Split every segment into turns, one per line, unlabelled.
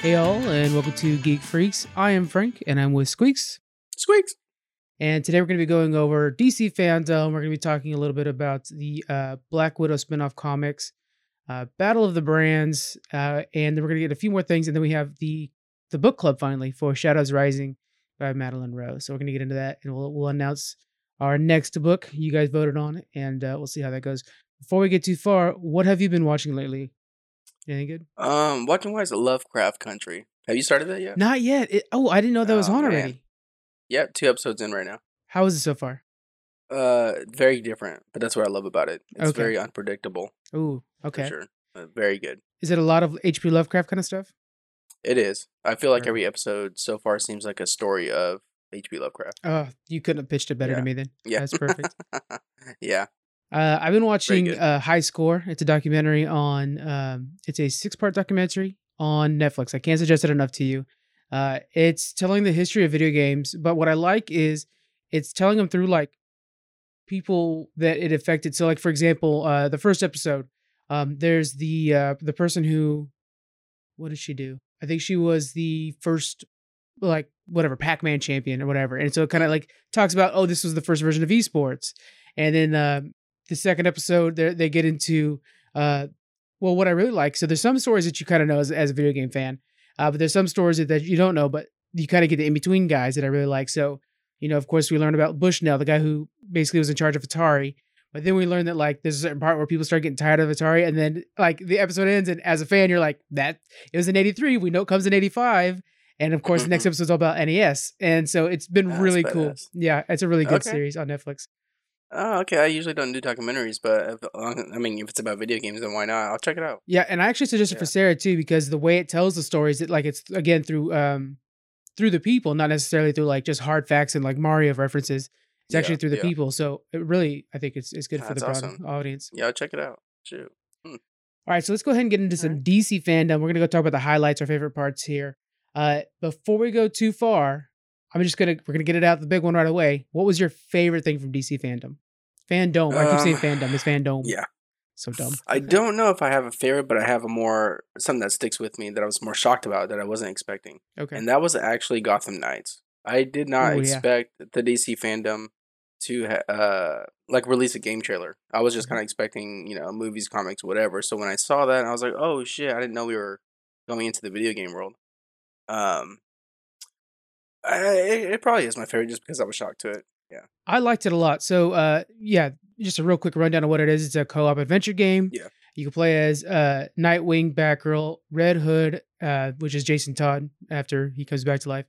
Hey all, and welcome to Geek Freaks. I am Frank, and I'm with Squeaks.
Squeaks.
And today we're going to be going over DC fandom. We're going to be talking a little bit about the uh, Black Widow spinoff comics, uh, Battle of the Brands, uh, and then we're going to get a few more things. And then we have the the book club finally for Shadows Rising by Madeleine Roux. So we're going to get into that, and we'll, we'll announce our next book you guys voted on, and uh, we'll see how that goes. Before we get too far, what have you been watching lately? Anything good?
Um, watching wise Lovecraft Country. Have you started that yet?
Not yet. It, oh, I didn't know that was
Oh,
on
man.
already.
Yep, two episodes in right now.
How is it so far?
Uh, very different, but that's what I love about it. It's
Okay.
very unpredictable.
Ooh, okay.
sure. Uh, very good.
Is it a lot of H.P. Lovecraft kind of stuff?
It is. I feel like every episode so far seems like a story of H.P. Lovecraft.
Oh, you couldn't have pitched it better
Yeah.
to me then.
Yeah,
That's perfect.
yeah.
Uh, I've been watching uh, High Score. It's a documentary on. Um, it's a six-part documentary on Netflix. I can't suggest it enough to you. Uh, it's telling the history of video games, but what I like is it's telling them through like people that it affected. So, like for example, uh, the first episode, um, there's the uh, the person who, what did she do? I think she was the first, like whatever Pac-Man champion or whatever. And so it kind of like talks about, oh, this was the first version of esports, and then um the second episode they they get into uh well what I really like. So there's some stories that you kind of know as, as a video game fan, uh, but there's some stories that, that you don't know, but you kind of get the in between guys that I really like. So you know, of course, we learned about Bushnell, the guy who basically was in charge of Atari. But then we learned that like there's a certain part where people start getting tired of Atari, and then like the episode ends, and as a fan, you're like, that it was in '83. We know it comes in '85, and of course, the next episode's all about NES, and so it's been
That's
really cool. Yeah, it's a really good
Okay.
series on Netflix.
Oh, okay. I usually don't do documentaries, but if, I mean, if it's about video games, then why not? I'll check it out.
Yeah, and I actually suggested for Sarah too because the way it tells the stories, it like it's again through um through the people, not necessarily through like just hard facts and like Mario references. It's actually
Yeah,
through the
yeah.
people, so it really I think it's it's good for the broad
awesome.
audience.
Yeah, I'll check it out. Shoot.
All right, so let's go ahead and get into some DC fandom. We're gonna go talk about the highlights, our favorite parts here. Uh, before we go too far, I'm just gonna we're gonna get it out the big one right away. What was your favorite thing from DC fandom? Fandom. I keep saying
Um,
fandom. It's fandom.
Yeah.
So dumb.
I don't know if I have a favorite, but I have a more something that sticks with me that I was more shocked about that I wasn't expecting,
Okay.
and that was actually Gotham Knights. I did not
Oh, yeah.
expect the DC fandom to ha- uh like release a game trailer. I was just kind of expecting you know movies, comics, whatever. So when I saw that, I was like, oh shit! I didn't know we were going into the video game world. Um, I, it, it probably is my favorite just because I was shocked to it. Yeah.
I liked it a lot. So, uh, yeah, just a real quick rundown of what it is. It's a co-op adventure game.
Yeah.
You can play as uh, Nightwing, Batgirl, Red Hood, uh, which is Jason Todd after he comes back to life,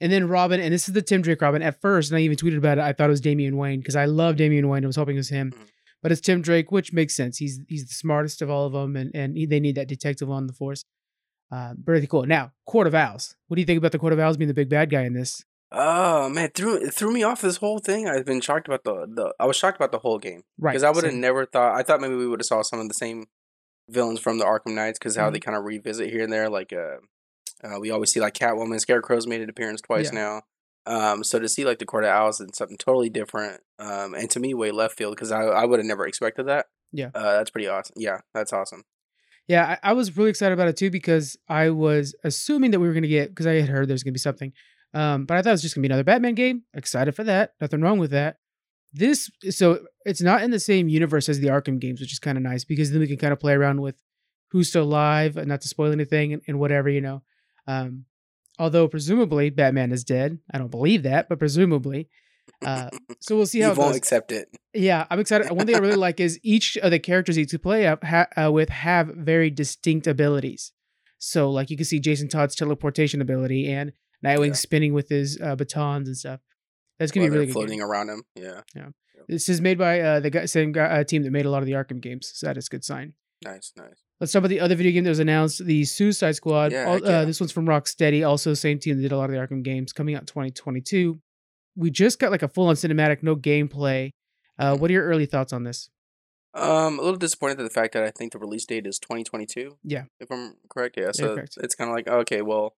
and then Robin. And this is the Tim Drake Robin. At first, and I even tweeted about it. I thought it was Damian Wayne because I love Damian Wayne. I was hoping it was him,
Mhm.
but it's Tim Drake, which makes sense. He's he's the smartest of all of them, and and he, they need that detective on the force. Uh, really cool. Now, Court of Owls. What do you think about the Court of Owls being the big bad guy in this?
Oh man, it threw it threw me off this whole thing. I've been shocked about the the. I was shocked about the whole game
Right.
because I would have never thought. I thought maybe we would have saw some of the same villains from the Arkham Knights because how
Mm-hmm.
they kind of revisit here and there. Like uh, uh, we always see like Catwoman, Scarecrow's made an appearance twice now. Um, so to see like the Court of Owls and something totally different, um, and to me way left field because I I would have never expected that.
Yeah.
uh, that's pretty awesome. Yeah, that's awesome.
Yeah, I, I was really excited about it too because I was assuming that we were going to get because I had heard there's going to be something, um, but I thought it was just going to be another Batman game. Excited for that. Nothing wrong with that. This so it's not in the same universe as the Arkham games, which is kind of nice because then we can kind of play around with who's still alive and not to spoil anything and, and whatever you know. Um, although presumably Batman is dead, I don't believe that, but presumably. Uh, so we'll see how
you
it
won't
goes.
accept it.
Yeah, I'm excited. One thing I really like is each of the characters you play up ha- uh, with have very distinct abilities. So, like you can see Jason Todd's teleportation ability and Nightwing
Yeah.
spinning with his uh, batons and stuff. That's gonna be really good.
floating
game.
around him. Yeah, yeah.
This is made by uh, the guy, same guy, uh, team that made a lot of the Arkham games, so that is a good sign.
nice, nice.
Let's talk about the other video game that was announced, the Suicide Squad.
Yeah,
All- uh, this one's from Rocksteady, also same team that did a lot of the Arkham games, coming out 2022. We just got like a full-on cinematic, no gameplay. Uh,
Mhm.
what are your early thoughts on this?
Um, a little disappointed at the fact that I think the release date is 2022.
Yeah.
if I'm correct. Yeah, so
correct.
it's kind of like okay, well,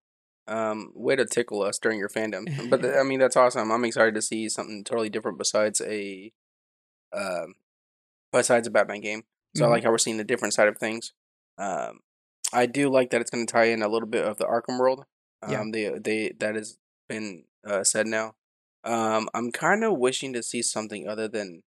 um, way to tickle us during your fandom. But th- I mean, that's awesome. I'm excited to see something totally different besides a, um, besides a Batman game. So I
Mhm.
like how we're seeing the different side of things. Um, I do like that it's going to tie in a little bit of the Arkham world.
Yeah.
Um, they they that has been uh, said now. Um, I'm kind of wishing to see something other than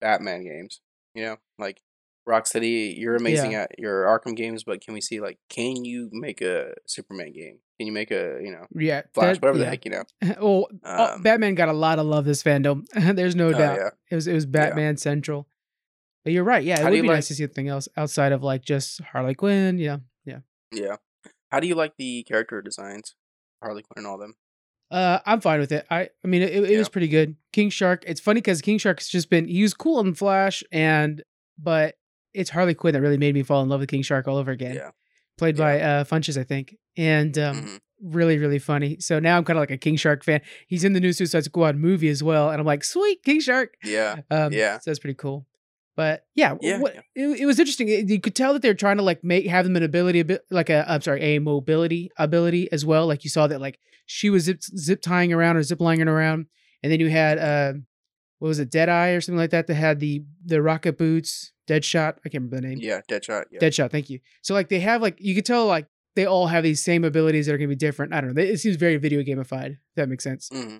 Batman games. You know, like Rocksteady, you're amazing
Yeah.
at your Arkham games, but can we see like, can you make a Superman game? Can you make a you know
Yeah,
Flash,
that-
whatever the heck you know?
well, oh,
Um,
Batman got a lot of love this fandom. There's no
Oh,
doubt.
yeah.
It was it was Batman central. But you're right. Yeah, it
How
would be
like-
nice to see something else outside of like just Harley Quinn. Yeah, yeah.
Yeah. How do you like the character designs, Harley Quinn and all them?
Uh, I'm fine with it. I, I mean, it, it was pretty good. King Shark. It's funny because King Shark has just been he was cool in Flash, and but it's Harley Quinn that really made me fall in love with King Shark all over again.
Yeah.
Played by uh Funches, I think, and um,
Mhm.
really really funny. So now I'm kind of like a King Shark fan. He's in the new Suicide Squad movie as well, and I'm like, sweet King Shark.
Yeah.
Um,
Yeah.
so that's pretty cool. But yeah,
Yeah,
what,
yeah.
It, it was interesting. It- you could tell that they're trying to like make have them an ability a bit like a I'm sorry a mobility ability as well. Like you saw that like she was zip zip tying around or zip lining around, and then you had uh what was it Deadeye or something like that that had the the rocket boots Deadshot. I can't remember the name.
Yeah. Deadshot. Yeah.
Deadshot. Thank you. So like they have like you could tell like they all have these same abilities that are gonna be different. I don't know. It seems very video gamified. If that makes sense.
hmm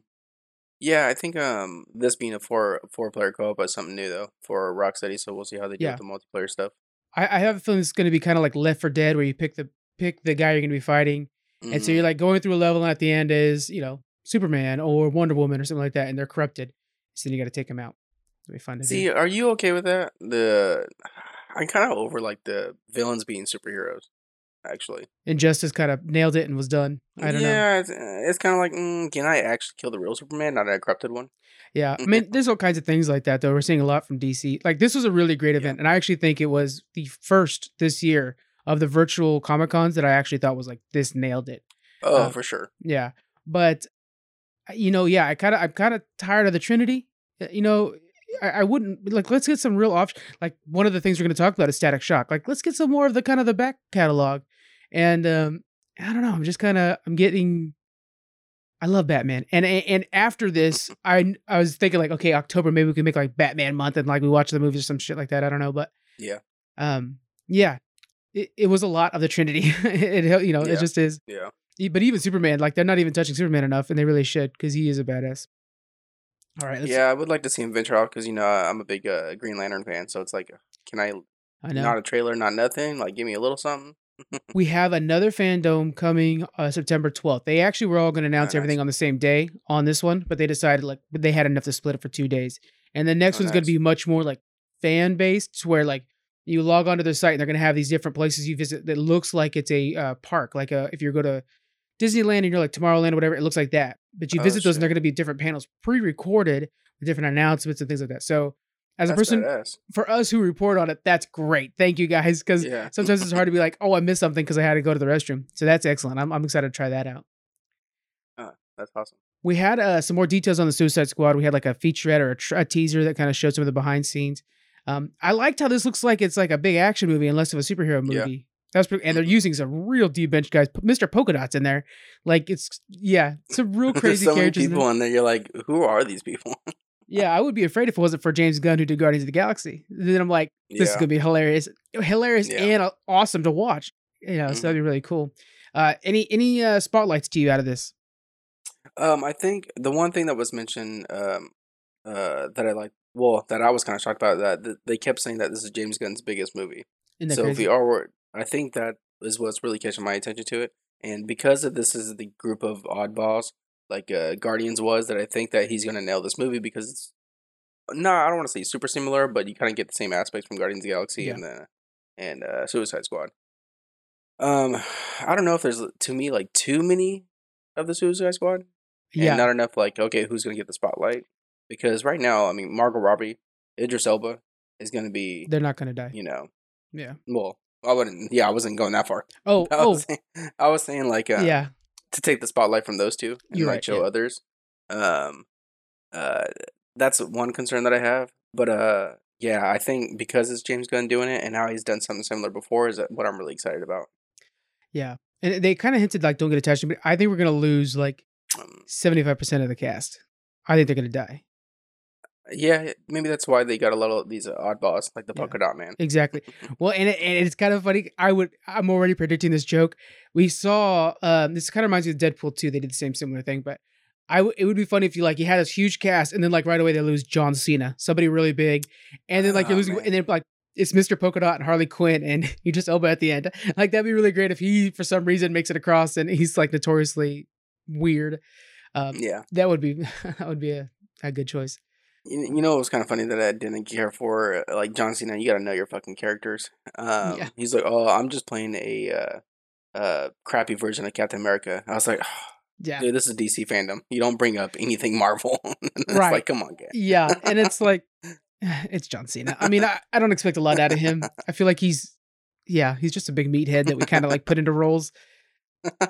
Yeah, I think um this being a four four player co op is something new though for Rocksteady, so we'll see how they do
Yeah.
with the multiplayer stuff.
I, I have a feeling it's gonna be kind of like Left 4 Dead, where you pick the pick the guy you're gonna be fighting. And so you're like going through a level, and at the end is you know Superman or Wonder Woman or something like that, and they're corrupted. So then you got to take them out. It'll be fun
see, are you okay with that? The I'm kind of over like the villains being superheroes. Actually,
Injustice kind of nailed it and was done. I don't know.
yeah, it's, uh, it's kind of like, mm, can I actually kill the real Superman, not a corrupted one?
Yeah, I mean, there's all kinds of things like that though. We're seeing a lot from DC. Like this was a really great
Yeah.
event, and I actually think it was the first this year of the virtual Comic Cons that I actually thought was like this nailed it.
Oh,
Uh,
for sure.
Yeah, but uh, you know, yeah, I kind of I'm kind of tired of the Trinity. Uh, You know, I, I wouldn't like let's get some real options. Like one of the things we're going to talk about is Static Shock. Like let's get some more of the kind of the back catalog. And um I don't know, I'm just kind of I'm getting. I love Batman, and and after this, I I was thinking like, okay, October maybe we can make like Batman month and like we watch the movies or some shit like that. I don't know, but
Yeah.
um, yeah, it, it was a lot of the Trinity. it you know
Yeah.
it just is.
Yeah.
But even Superman, like they're not even touching Superman enough, and they really should because he is a badass. All right,
Yeah, I would like to see him venture off because you know I'm a big uh, Green Lantern fan, so it's like, can I
I know
not a trailer, not nothing? Like, give me a little something.
we have another fandom coming uh, September 12th. They actually were all going to announce
Oh, nice.
everything on the same day on this one, but they decided like they had enough to split it for two days. And the next
Oh,
one's going to be much more like fan based, where like you log onto their site and they're going to have these different places you visit that looks like it's a uh, park. Like uh, if you go to Disneyland and you're like Tomorrowland or whatever, it looks like that. But you
Oh,
visit those and they're going to be different panels pre recorded with different announcements and things like that. So as a person,
badass.
for us who report on it, that's great. Thank you guys. Because
Yeah.
sometimes it's hard to be like, oh, I missed something because I had to go to the restroom. So that's excellent. I'm, I'm excited to try that out.
That's awesome.
We had uh, some more details on the Suicide Squad. We had like a featurette or a, tr- a teaser that kind of showed some of the behind scenes. Um, I liked how this looks like it's like a big action movie and less of a superhero
Yeah.
movie. That's pretty, and they're using some real deep bench guys. Mr. Polka Dots in there, like it's yeah, some real crazy
so
characters. in there.
people in there. You're like, who are these people?
Yeah, I would be afraid if it wasn't for James Gunn who did Guardians of the Galaxy. Then I'm like, this is gonna be hilarious, hilarious
Yeah.
and awesome to watch. You know, so
Mhm.
that'd be really cool. Uh, any any uh, spotlights to you out of this?
Um, I think the one thing that was mentioned, um, uh, that I like, well, that I was kind of shocked about that, that they kept saying that this is James Gunn's biggest movie. So if
crazy?
we are, wor- I think that is what's really catching my attention to it. And because of this is the group of oddballs, like uh, Guardians was, that I think that he's gonna nail this movie because it's no, I don't want to say super similar, but you kind of get the same aspects from Guardians of the Galaxy
Yeah.
and uh, and uh, Suicide Squad. Um, I don't know if there's to me like too many of the Suicide Squad,
yeah,
and not enough like okay, who's gonna get the spotlight? Because right now, I mean, Margot Robbie, Idris Elba is gonna be,
they're not gonna die.
you know,
Yeah.
well, I wouldn't. Yeah, I wasn't going that far.
Oh,
I
oh,
was saying, I was saying like uh,
yeah.
to take the spotlight from those two and
You're
like
right,
show
yeah.
others. Um, uh, that's one concern that I have. But uh, yeah, I think because it's James Gunn doing it and how he's done something similar before is what I'm really excited about.
Yeah. And they kind of hinted like don't get attached but. I think we're gonna lose like
Um,
seventy five percent of the cast. I think they're gonna die.
Yeah, maybe that's why they got a lot of these oddballs like the
Yeah.
polka dot man.
Exactly. Well, and, it, and it's kind of funny. I would. I'm already predicting this joke. We saw. Um, this kind of reminds me of Deadpool 2. They did the same similar thing, but I. W- it would be funny if you like you had this huge cast, and then like right away they lose John Cena, somebody really big, and then like you're
Oh,
losing,
man.
and then like it's Mr. Polka Dot and Harley Quinn, and you just Elba at the end. Like that'd be really great if he for some reason makes it across, and he's like notoriously weird. Um,
Yeah,
that would be that would be a, a good choice.
You, know it was kind of funny that I didn't care for uh, like John Cena. You got to know your fucking characters. Um,
Yeah.
He's like, oh, I'm just playing a uh, uh, crappy version of Captain America. I was like,
Yeah.
dude, this is DC fandom. You don't bring up anything Marvel. it's
Right.
like, come on, guys.
Yeah, and it's like it's John Cena. I mean, I, I don't expect a lot out of him. I feel like he's yeah, he's just a big meathead that we kind of like put into roles.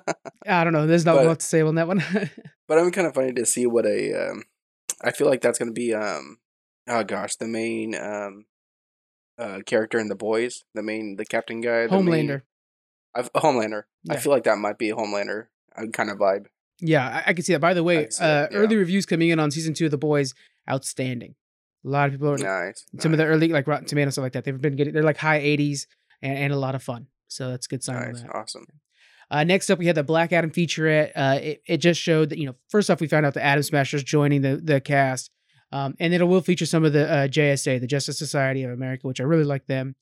I don't know. There's not
But-
a lot to say on that one.
But I'm kind of funny to see what a. Um, I feel like that's gonna be um, oh gosh, the main um, uh, character in the boys, the main, the captain guy, the main-
Homelander.
I've, Homelander. I feel like that might be a Homelander uh, kind of vibe.
Yeah, I, I can see that. By the way, uh,
that, yeah.
early reviews coming in on season two of The Boys, outstanding. A lot of people are
Nice.
some of the early like Rotten Tomatoes stuff like that. They've been getting they're like high 80s and, and a lot of fun. So that's a good sign
nice, awesome.
Uh, next up, we had the Black Adam featurette. Uh, it, it just showed that you know, first off, we found out the Atom Smashers joining the the cast, um, and it will feature some of the uh, JSA, the Justice Society of America, which I really like them.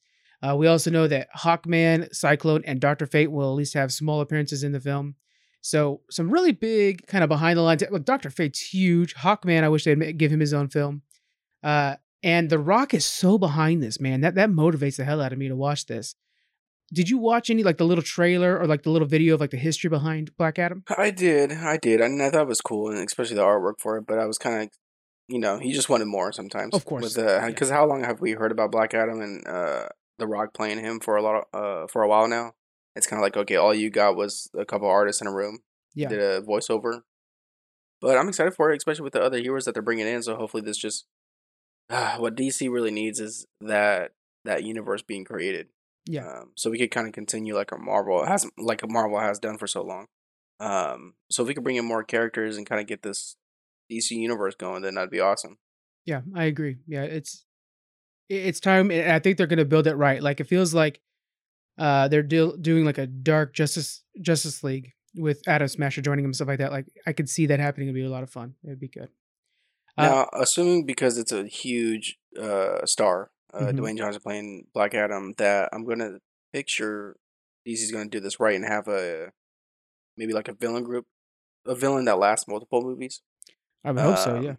Uh, we also know that Hawkman, Cyclone, and Doctor Fate will at least have small appearances in the film. So some really big kind of behind the lines. Look, Doctor Fate's huge. Hawkman, I wish they'd give him his own film. Uh, and The Rock is so behind this man that that motivates the hell out of me to watch this. Did you watch any like the little trailer or like the little video of like the history behind Black Adam?
I did, I did, and I thought it was cool, and especially the artwork for it. But I was kind of, you know, he just wanted more sometimes.
Of course,
with the
yeah.
because how long have we heard about Black Adam and uh, The Rock playing him for a lot of uh for a while now? It's kind of like okay, all you got was a couple artists in a room.
Yeah.
did a voiceover. But I'm excited for it, especially with the other heroes that they're bringing in. So hopefully, this just uh, what DC really needs is that that universe being created.
Yeah.
Um, so we could kind of continue like a Marvel has like a Marvel has done for so long. Um, so if we could bring in more characters and kind of get this DC universe going, then that'd be awesome.
Yeah, I agree. Yeah, it's it's time, and I think they're gonna build it right. Like it feels like uh they're do- doing like a dark Justice Justice League with Atom Smasher joining him, stuff like that. Like I could see that happening. It'd be a lot of fun. It'd be good. Uh,
now, assuming because it's a huge uh star, uh,
Mhm.
Dwayne Johnson playing Black Adam, that I'm gonna picture DC's gonna do this right and have a maybe like a villain group, a villain that lasts multiple movies.
I would hope so.
Um,
Yeah.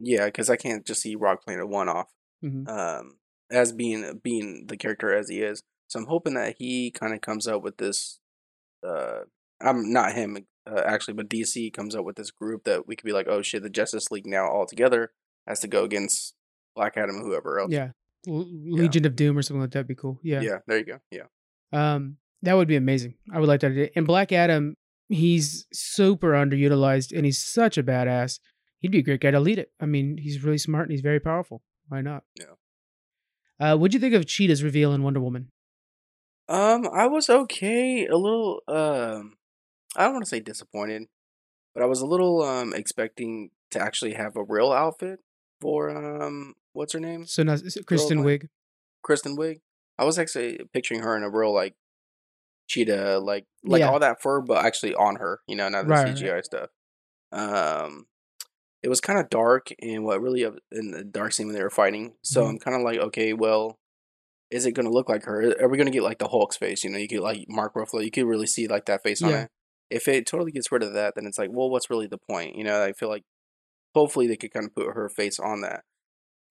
Yeah, because I can't just see Rock playing a one off.
hmm
um, as being being the character as he is. So I'm hoping that he kind of comes up with this. Uh, I'm not him uh, actually, but DC comes up with this group that we could be like, oh shit, the Justice League now all together has to go against Black Adam, whoever else.
Yeah. L- Legion of Doom or something like that would be cool. Yeah.
yeah, there you go. Yeah,
Um, that would be amazing. I would like that. idea. And Black Adam, he's super underutilized and he's such a badass. He'd be a great guy to lead it. I mean, he's really smart and he's very powerful. Why not?
Yeah.
Uh, what'd you think of Cheetah's reveal in Wonder Woman?
um, I was okay, a little. Um, I don't want to say disappointed, but I was a little um expecting to actually have a real outfit for um what's her name
So now Kristen
like-
Wiig.
Kristen Wiig. I was actually picturing her in a real like cheetah, like like
Yeah.
all that fur, but actually on her. You know, not the
Right, right,
CGI stuff. Um, it was kind of dark and what really in the dark scene when they were fighting. So
Mhm.
I'm kind of like, okay, well, is it gonna look like her? Are we gonna get like the Hulk's face? You know, you could like Mark Ruffalo. You could really see like that face on it. If it totally gets rid of that, then it's like, well, what's really the point? You know, I feel like hopefully they could kind of put her face on that.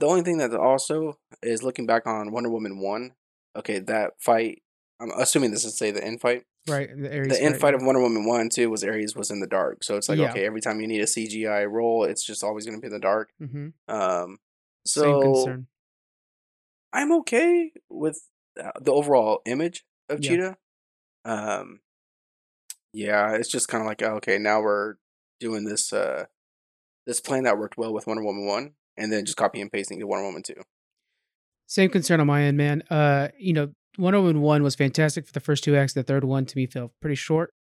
The only thing that also is looking back on Wonder Woman one. Okay, that fight. I'm assuming this is say the end fight.
Right. The, Ares
The end
fight,
fight of Wonder Woman one too was Ares was in the dark, so it's like
Yeah.
okay, every time you need a CGI role, it's just always going to be in the dark.
Mhm.
Um,
Same
so
concern.
I'm okay with uh, the overall image of
Yeah.
Cheetah. Um, yeah, it's just kind of like okay, now we're doing this uh this plan that worked well with Wonder Woman one, and then just copy and pasting to Wonder Woman two.
Same concern on my end, man. Uh, you know, Wonder Woman one was fantastic for the first two acts. The third one to me felt pretty short.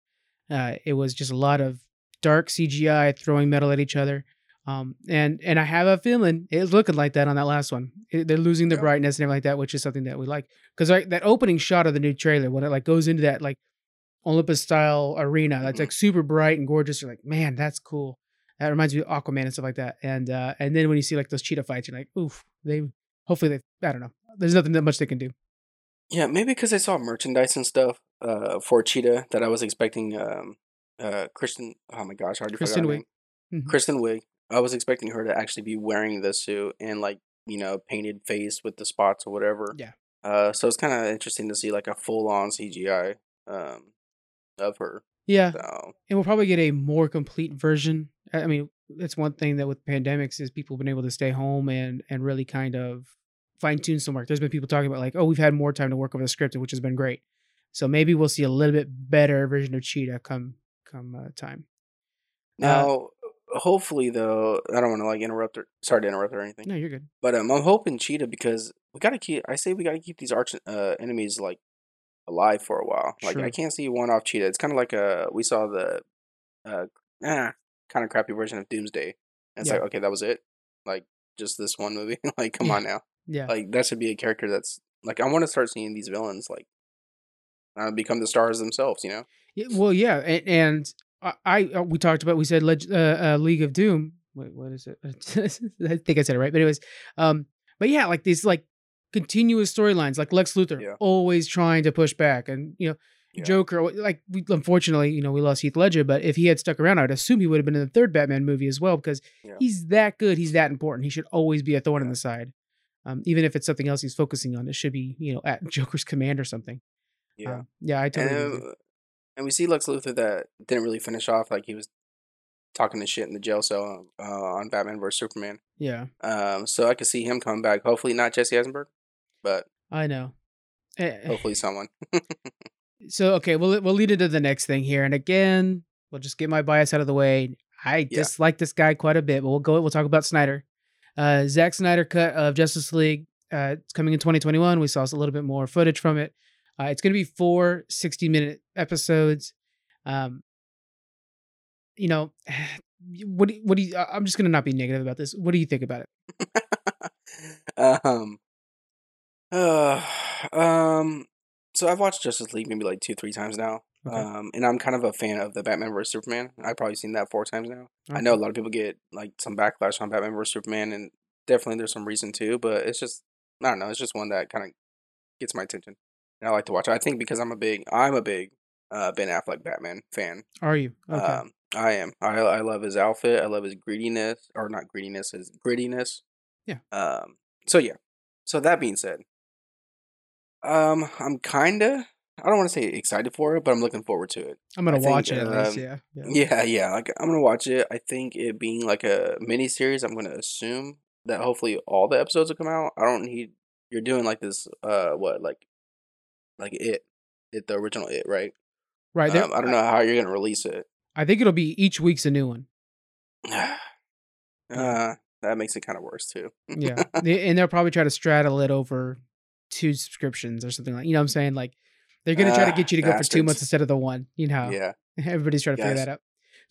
Uh, it was just a lot of dark CGI throwing metal at each other. Um, and and I have a feeling it's looking like that on that last one. It- they're losing the
Yeah.
brightness and everything like that, which is something that we like. Because like that opening shot of the new trailer when it like goes into that like Olympus style arena that's
Mhm.
like super bright and gorgeous. You're like, man, that's cool. That reminds me of Aquaman and stuff like that. And uh, and then when you see like those cheetah fights, you're like, oof. They hopefully they I don't know. There's nothing that much they can do.
Yeah, maybe because I saw merchandise and stuff uh, for Cheetah that I was expecting. Um, uh, Kristen, oh my gosh, I already
Kristen
forgot name.
Mhm.
Kristen Wiig. I was expecting her to actually be wearing the suit and like you know painted face with the spots or whatever.
Yeah.
Uh, so it's kind of interesting to see like a full on CGI um of her.
Yeah,
So
and we'll probably get a more complete version. I mean, that's one thing that with pandemics is people have been able to stay home and and really kind of fine tune some work. There's been people talking about like, oh, we've had more time to work over the script, which has been great. So maybe we'll see a little bit better version of Cheetah come come uh, time. Uh,
now, hopefully though, I don't want to like interrupt her. Sorry to interrupt or anything.
no, you're good.
But um, I'm hoping Cheetah because we gotta keep. I say we gotta keep these arch uh, enemies like alive for a while. Like
Sure.
I can't see one off Cheetah. It's kind of like a we saw the uh ah, kind of crappy version of Doomsday. And it's
Yeah.
like okay, that was it. Like just this one movie. like come on now.
Yeah,
Like that should be a character that's like I want to start seeing these villains like uh, become the stars themselves. You know.
Yeah, well, yeah, and, and I, I uh, we talked about we said Leg, uh, uh, League of Doom. Wait, what is it? I think I said it right, but anyways, um, but yeah, like these like continuous storylines, like Lex Luthor
Yeah.
always trying to push back, and you know,
Yeah.
Joker. Like we unfortunately, you know, we lost Heath Ledger, but if he had stuck around, I'd assume he would have been in the third Batman movie as well because
Yeah.
he's that good, he's that important. He should always be a thorn in the side. Um, even if it's something else he's focusing on, it should be you know at Joker's command or something.
Yeah.
Um, yeah, I totally.
and
agree
uh, and we see Lex Luthor that didn't really finish off. Like he was talking to shit in the jail cell uh, on Batman vs Superman.
yeah.
Um, so I could see him come back. Hopefully not Jesse Eisenberg, but
I know. Eh,
hopefully someone.
So okay, we'll we'll lead into the next thing here, and again, we'll just get my bias out of the way. I
Yeah.
dislike this guy quite a bit, but we'll go. We'll talk about Snyder. Uh, Zack Snyder cut of Justice League. Uh, it's coming in 2021. We saw a little bit more footage from it. Uh, it's going to be four 60 minute episodes. Um, you know, what do what do you? I'm just going to not be negative about this. What do you think about it?
um, uh, um. So I've watched Justice League maybe like two, three times now.
Okay.
Um, and I'm kind of a fan of the Batman vs Superman. I've probably seen that four times now. I know a lot of people get like some backlash on Batman vs Superman, and definitely there's some reason to, but it's just I don't know. It's just one that kind of gets my attention, and I like to watch it. I think because I'm a big I'm a big uh, Ben Affleck Batman fan.
Are you okay?
Um, I am. I I love his outfit. I love his greediness, or not greediness, his grittiness.
Yeah.
Um. So yeah. So that being said, um, I'm kinda. I don't want to say excited for it, but I'm looking forward to it.
I'm gonna
I think,
watch it at least.
um,
Yeah. yeah.
Yeah, yeah. Like I'm gonna watch it. I think it being like a mini series, I'm gonna assume that hopefully all the episodes will come out. I don't need you're doing like this uh what like like it it the original it right?
Right.
Um, I don't know how you're gonna release it.
I think it'll be each week's a new one.
uh, that makes it kind of worse too.
Yeah. And they'll probably try to straddle it over two subscriptions or something like you know what I'm saying? Like they're gonna try to
Ah,
get you to go for two months instead of the one. You know
yeah.
everybody's trying to figure that out.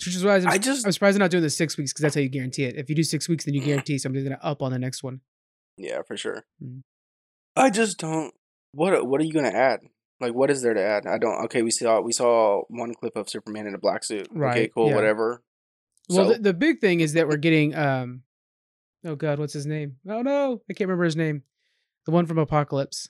Which is why I'm,
I just
I'm surprised they're not doing the six weeks because that's how you guarantee it. If you do six weeks, then you guarantee somebody's gonna up on the next one.
yeah for sure.
Mm.
I just don't. What what are you gonna add? Like what is there to add? I don't. Okay, we saw we saw one clip of Superman in a black suit. Okay,
Right,
cool,
yeah.
whatever.
Well,
So-
the, the big thing is that we're getting um, oh god, what's his name? Oh no, I can't remember his name. The one from Apocalypse.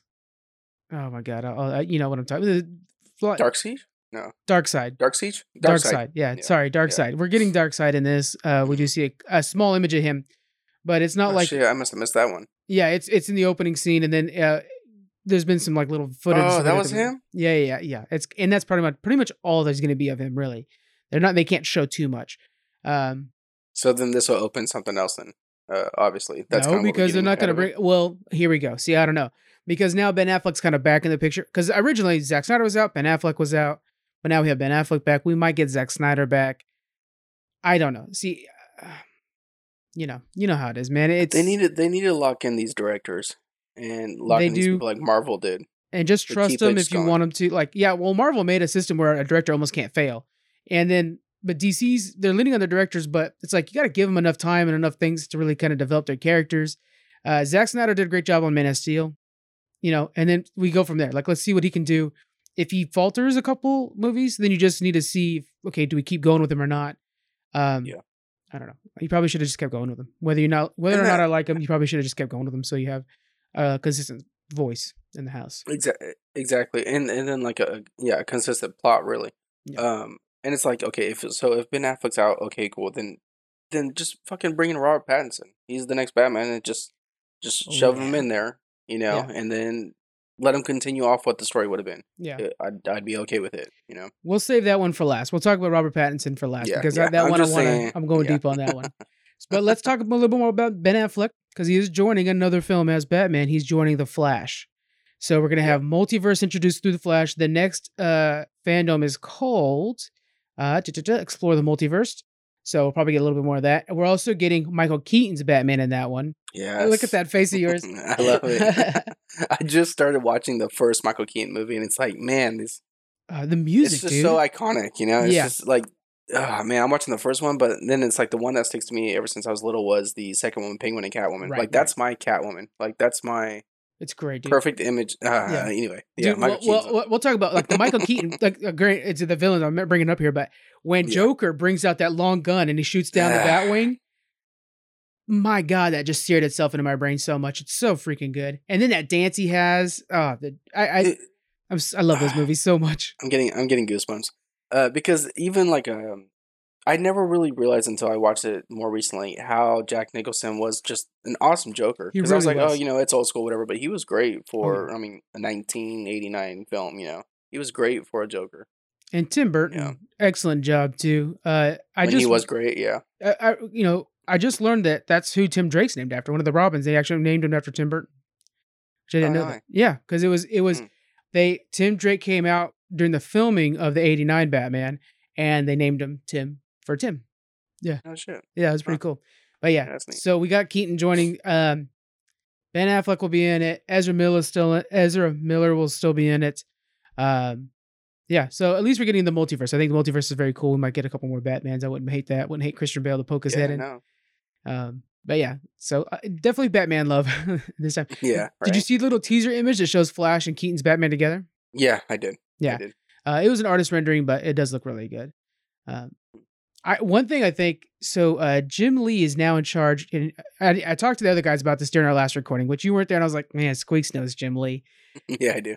Oh my god, I'll, I, you know what I'm talking.
Dark Siege?
No. Darkseid.
Dark Siege?
Dark, side. Yeah,
Yeah.
sorry, Dark
Yeah.
Side. We're getting Darkseid in this. Uh, we do see a, a small image of him, but it's not
oh,
like
shit, I must have missed that one.
yeah, it's it's in the opening scene, and then uh, there's been some like little footage.
Oh, that was him?
Yeah, yeah, yeah. It's and that's pretty much pretty much all there's going to be of him. Really, they're not. They can't show too much. Um,
So then this will open something else then. Uh, obviously. That's
no,
kinda what we're
because they're not going to bring. Well, here we go. See, I don't know because now Ben Affleck's kind of back in the picture. Because originally Zack Snyder was out, Ben Affleck was out, but now we have Ben Affleck back. We might get Zack Snyder back. I don't know. See, uh, you know, you know how it is, man. It's
They needed they need to lock in these directors and lock
They
in these
do.
people like Marvel did.
and just trust them if you
going.
want them to. Like, yeah, well, Marvel made a system where a director almost can't fail, and then but DC's they're leaning on their directors, but it's like you got to give them enough time and enough things to really kind of develop their characters. Uh, Zack Snyder did a great job on Man of Steel, you know, and then we go from there. Like, let's see what he can do. If he falters a couple movies, then you just need to see, if, okay, do we keep going with him or not? Um,
Yeah.
I don't know. You probably should have just kept going with him. Whether you're not, whether
And
or not I like him, you probably should have just kept going with him, so you have a consistent voice in the house.
Exactly. Exactly. And and then like a yeah, a consistent plot really.
Yeah.
Um and it's like okay, if so if Ben Affleck's out, okay, cool. Then then just fucking bring in Robert Pattinson. He's the next Batman and just just
Oh,
shove him in there, you know,
Yeah.
and then let him continue off what the story would have been.
Yeah.
Uh, I'd I'd be okay with it, you know.
We'll save that one for last. We'll talk about Robert Pattinson for last
Yeah,
because
yeah.
that, that
I'm
one I
wanna,
i'm going
yeah.
deep on that one. but let's talk a little bit more about Ben Affleck because he is joining another film as Batman. He's joining The Flash. So we're gonna
Yeah.
have multiverse introduced through The Flash. The next uh, fandom is called uh, da- da- da, Explore the Multiverse. So we'll probably get a little bit more of that. We're also getting Michael Keaton's Batman in that one.
Yeah.
Look at that face of yours.
I love it. I just started watching the first Michael Keaton movie and it's like, man, this
Uh, the music,
it's just
dude.
so iconic, you know. It's
Yeah.
just like, oh, man, I'm watching the first one, but then it's like the one that sticks to me ever since I was little was the second one, Penguin and Catwoman.
Right,
like that's my Catwoman. Like that's my
it's great, dude.
perfect image. Uh,
Yeah.
Anyway, yeah,
Dude,
Michael
we'll, we'll, we'll talk about like the Michael Keaton, like uh, great. It's the villains I'm bringing up here, but when
Yeah.
Joker brings out that long gun and he shoots down the
Ah.
Batwing, my God, that just seared itself into my brain so much. It's so freaking good. And then that dance he has, oh, the I I
It-
I'm, I love those movies so much.
I'm getting I'm getting goosebumps. Uh, because even like um, I never really realized until I watched it more recently how Jack Nicholson was just an awesome Joker. Because I was
really
like, oh, you know, it's old school, whatever. But he was great for
yeah.
I mean, a 1989 film. You know, he was great for a Joker.
And Tim Burton,
Yeah.
excellent job too. Uh, I
when
just
he was great, yeah.
I, I, you know, I just learned that that's who Tim Drake's named after. One of the Robins, they actually named him after Tim Burton. Which I didn't
Oh,
know
really?
that. Yeah, because it was it was
Hmm.
they Tim Drake came out during the filming of the '89 Batman, and they named him Tim for Tim. Yeah.
Oh shit.
Yeah, it was pretty cool. But yeah,
That's neat.
so we got Keaton joining. Um, ben Affleck will be in it. Ezra Miller still. In, Ezra Miller will still be in it. Um, yeah, so at least we're getting the multiverse. I think the multiverse is very cool. We might get a couple more Batmans. I wouldn't hate that. Wouldn't hate Christian Bale to poke his
yeah,
head in.
no.
Um, but yeah, so uh, definitely Batman love this time.
Yeah.
Did you see the little teaser image that shows Flash and Keaton's Batman together?
Yeah, I did.
Yeah.
I did.
Uh, it was an artist rendering, but it does look really good. Um, I one thing I think so. Uh, Jim Lee is now in charge, and I, I talked to the other guys about this during our last recording, which you weren't there, and I was like, man, Squeaks knows Jim Lee.
Yeah, I do.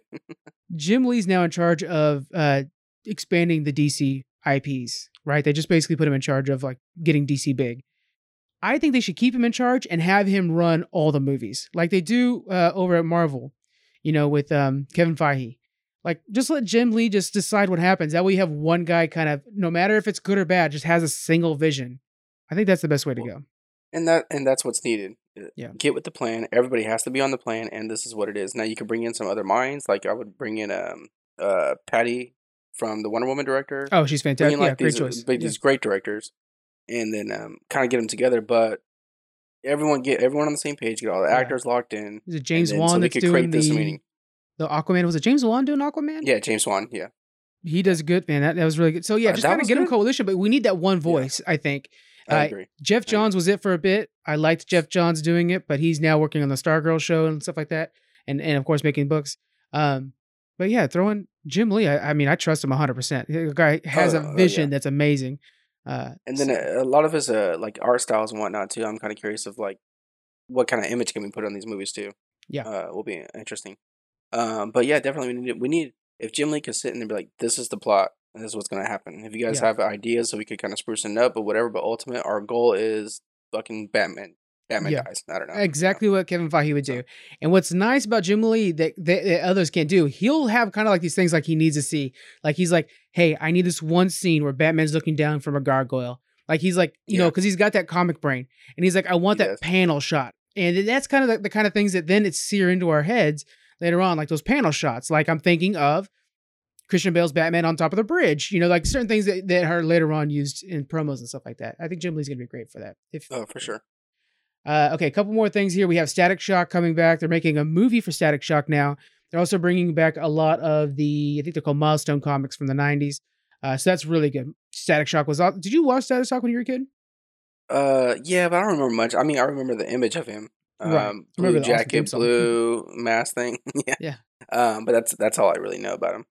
Jim Lee's now in charge of uh, expanding the DC IPs. Right? They just basically put him in charge of like getting DC big. I think they should keep him in charge and have him run all the movies like they do uh, over at Marvel. You know, with um, Kevin Feige. Like, just let Jim Lee just decide what happens. That way, you have one guy kind of, no matter if it's good or bad, just has a single vision. I think that's the best way to go.
And that and that's what's needed. Uh,
Yeah.
Get with the plan. Everybody has to be on the plan, and this is what it is. Now you can bring in some other minds. Like I would bring in um uh Patty from the Wonder Woman director.
Oh, she's fantastic.
in like
yeah, great
these, uh,
choice.
big-
Yeah.
these great directors, and then um kind of get them together. But everyone get everyone on the same page. Get all the
Yeah.
actors locked in.
Is it James Wan
so they
that's
could
doing
create this
the,
meeting.
The Aquaman? Was it James Wan doing Aquaman?
Yeah, James Wan. Yeah,
He does good, man. That, that was really good. So yeah,
Uh,
just kind of get him coalition, but we need that one voice. I think
I
Uh,
agree.
Jeff
agree.
Johns was it for a bit. I liked Jeff Johns doing it, but he's now working on the Stargirl show and stuff like that, and and of course making books. Um, but yeah, throwing Jim Lee. I, I mean, I trust him hundred percent. The guy has
Oh,
a
oh,
vision
yeah.
that's amazing. Uh,
And then
so-
a, a lot of his uh like art styles and whatnot too. I'm kind of curious of like what kind of image can we put on these movies too.
Yeah.
uh, will be interesting. Um, but yeah, definitely we need we need if Jim Lee could sit in and be like, this is the plot and this is what's gonna happen. If you guys
Yeah.
have ideas, so we could kind of spruce it up, but whatever. But ultimate, our goal is fucking Batman. Batman
Yeah.
dies. I don't know.
exactly what Kevin Feige would do. And what's nice about Jim Lee that, that, that others can't do, he'll have kind of like these things like he needs to see. Like he's like, hey, I need this one scene where Batman's looking down from a gargoyle. Like he's like, you know, because he's got that comic brain, and he's like, I want
He
that
does.
panel shot, and that's kind of the, the kind of things that then it's sear into our heads later on, like those panel shots. Like I'm thinking of Christian Bale's Batman on top of the bridge, you know, like certain things that, that are later on used in promos and stuff like that. I think Jim Lee's gonna be great for that. If
Oh, for sure.
uh, okay, a couple more things here. We have Static Shock coming back. They're making a movie for Static Shock now. They're also bringing back a lot of the, I think they're called Milestone comics from the 90s. Uh, so that's really good. Static Shock was. Did you watch Static Shock when you were a kid?
Uh, yeah, but I don't remember much. I mean, I remember the image of him. Um,
Right.
blue
the awesome
jacket,
song.
blue mask thing. yeah.
Yeah.
Um, but that's that's all I really know about him.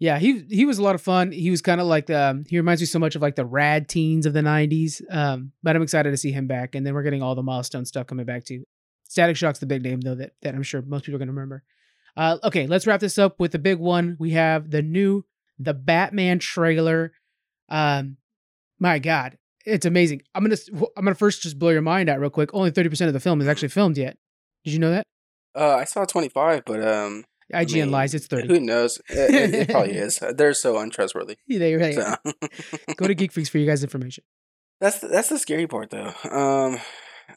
Yeah, he he was a lot of fun. He was kind of like um he reminds me so much of like the rad teens of the '90s. Um, but I'm excited to see him back, and then we're getting all the milestone stuff coming back too. Static Shock's the big name though that that I'm sure most people are gonna remember. Uh, okay, let's wrap this up with the big one. We have the new the Batman trailer. Um, my God, it's amazing. I'm gonna I'm gonna first just blow your mind out real quick. Only 30 percent of the film is actually filmed yet. Did you know that?
Uh, I saw 25, but um, I
IGN
mean,
lies. It's 30.
Who knows? It, it, it probably is. They're so untrustworthy.
There you
So.
Go to Geek Freaks for you guys' information.
That's the, that's the scary part, though. Um,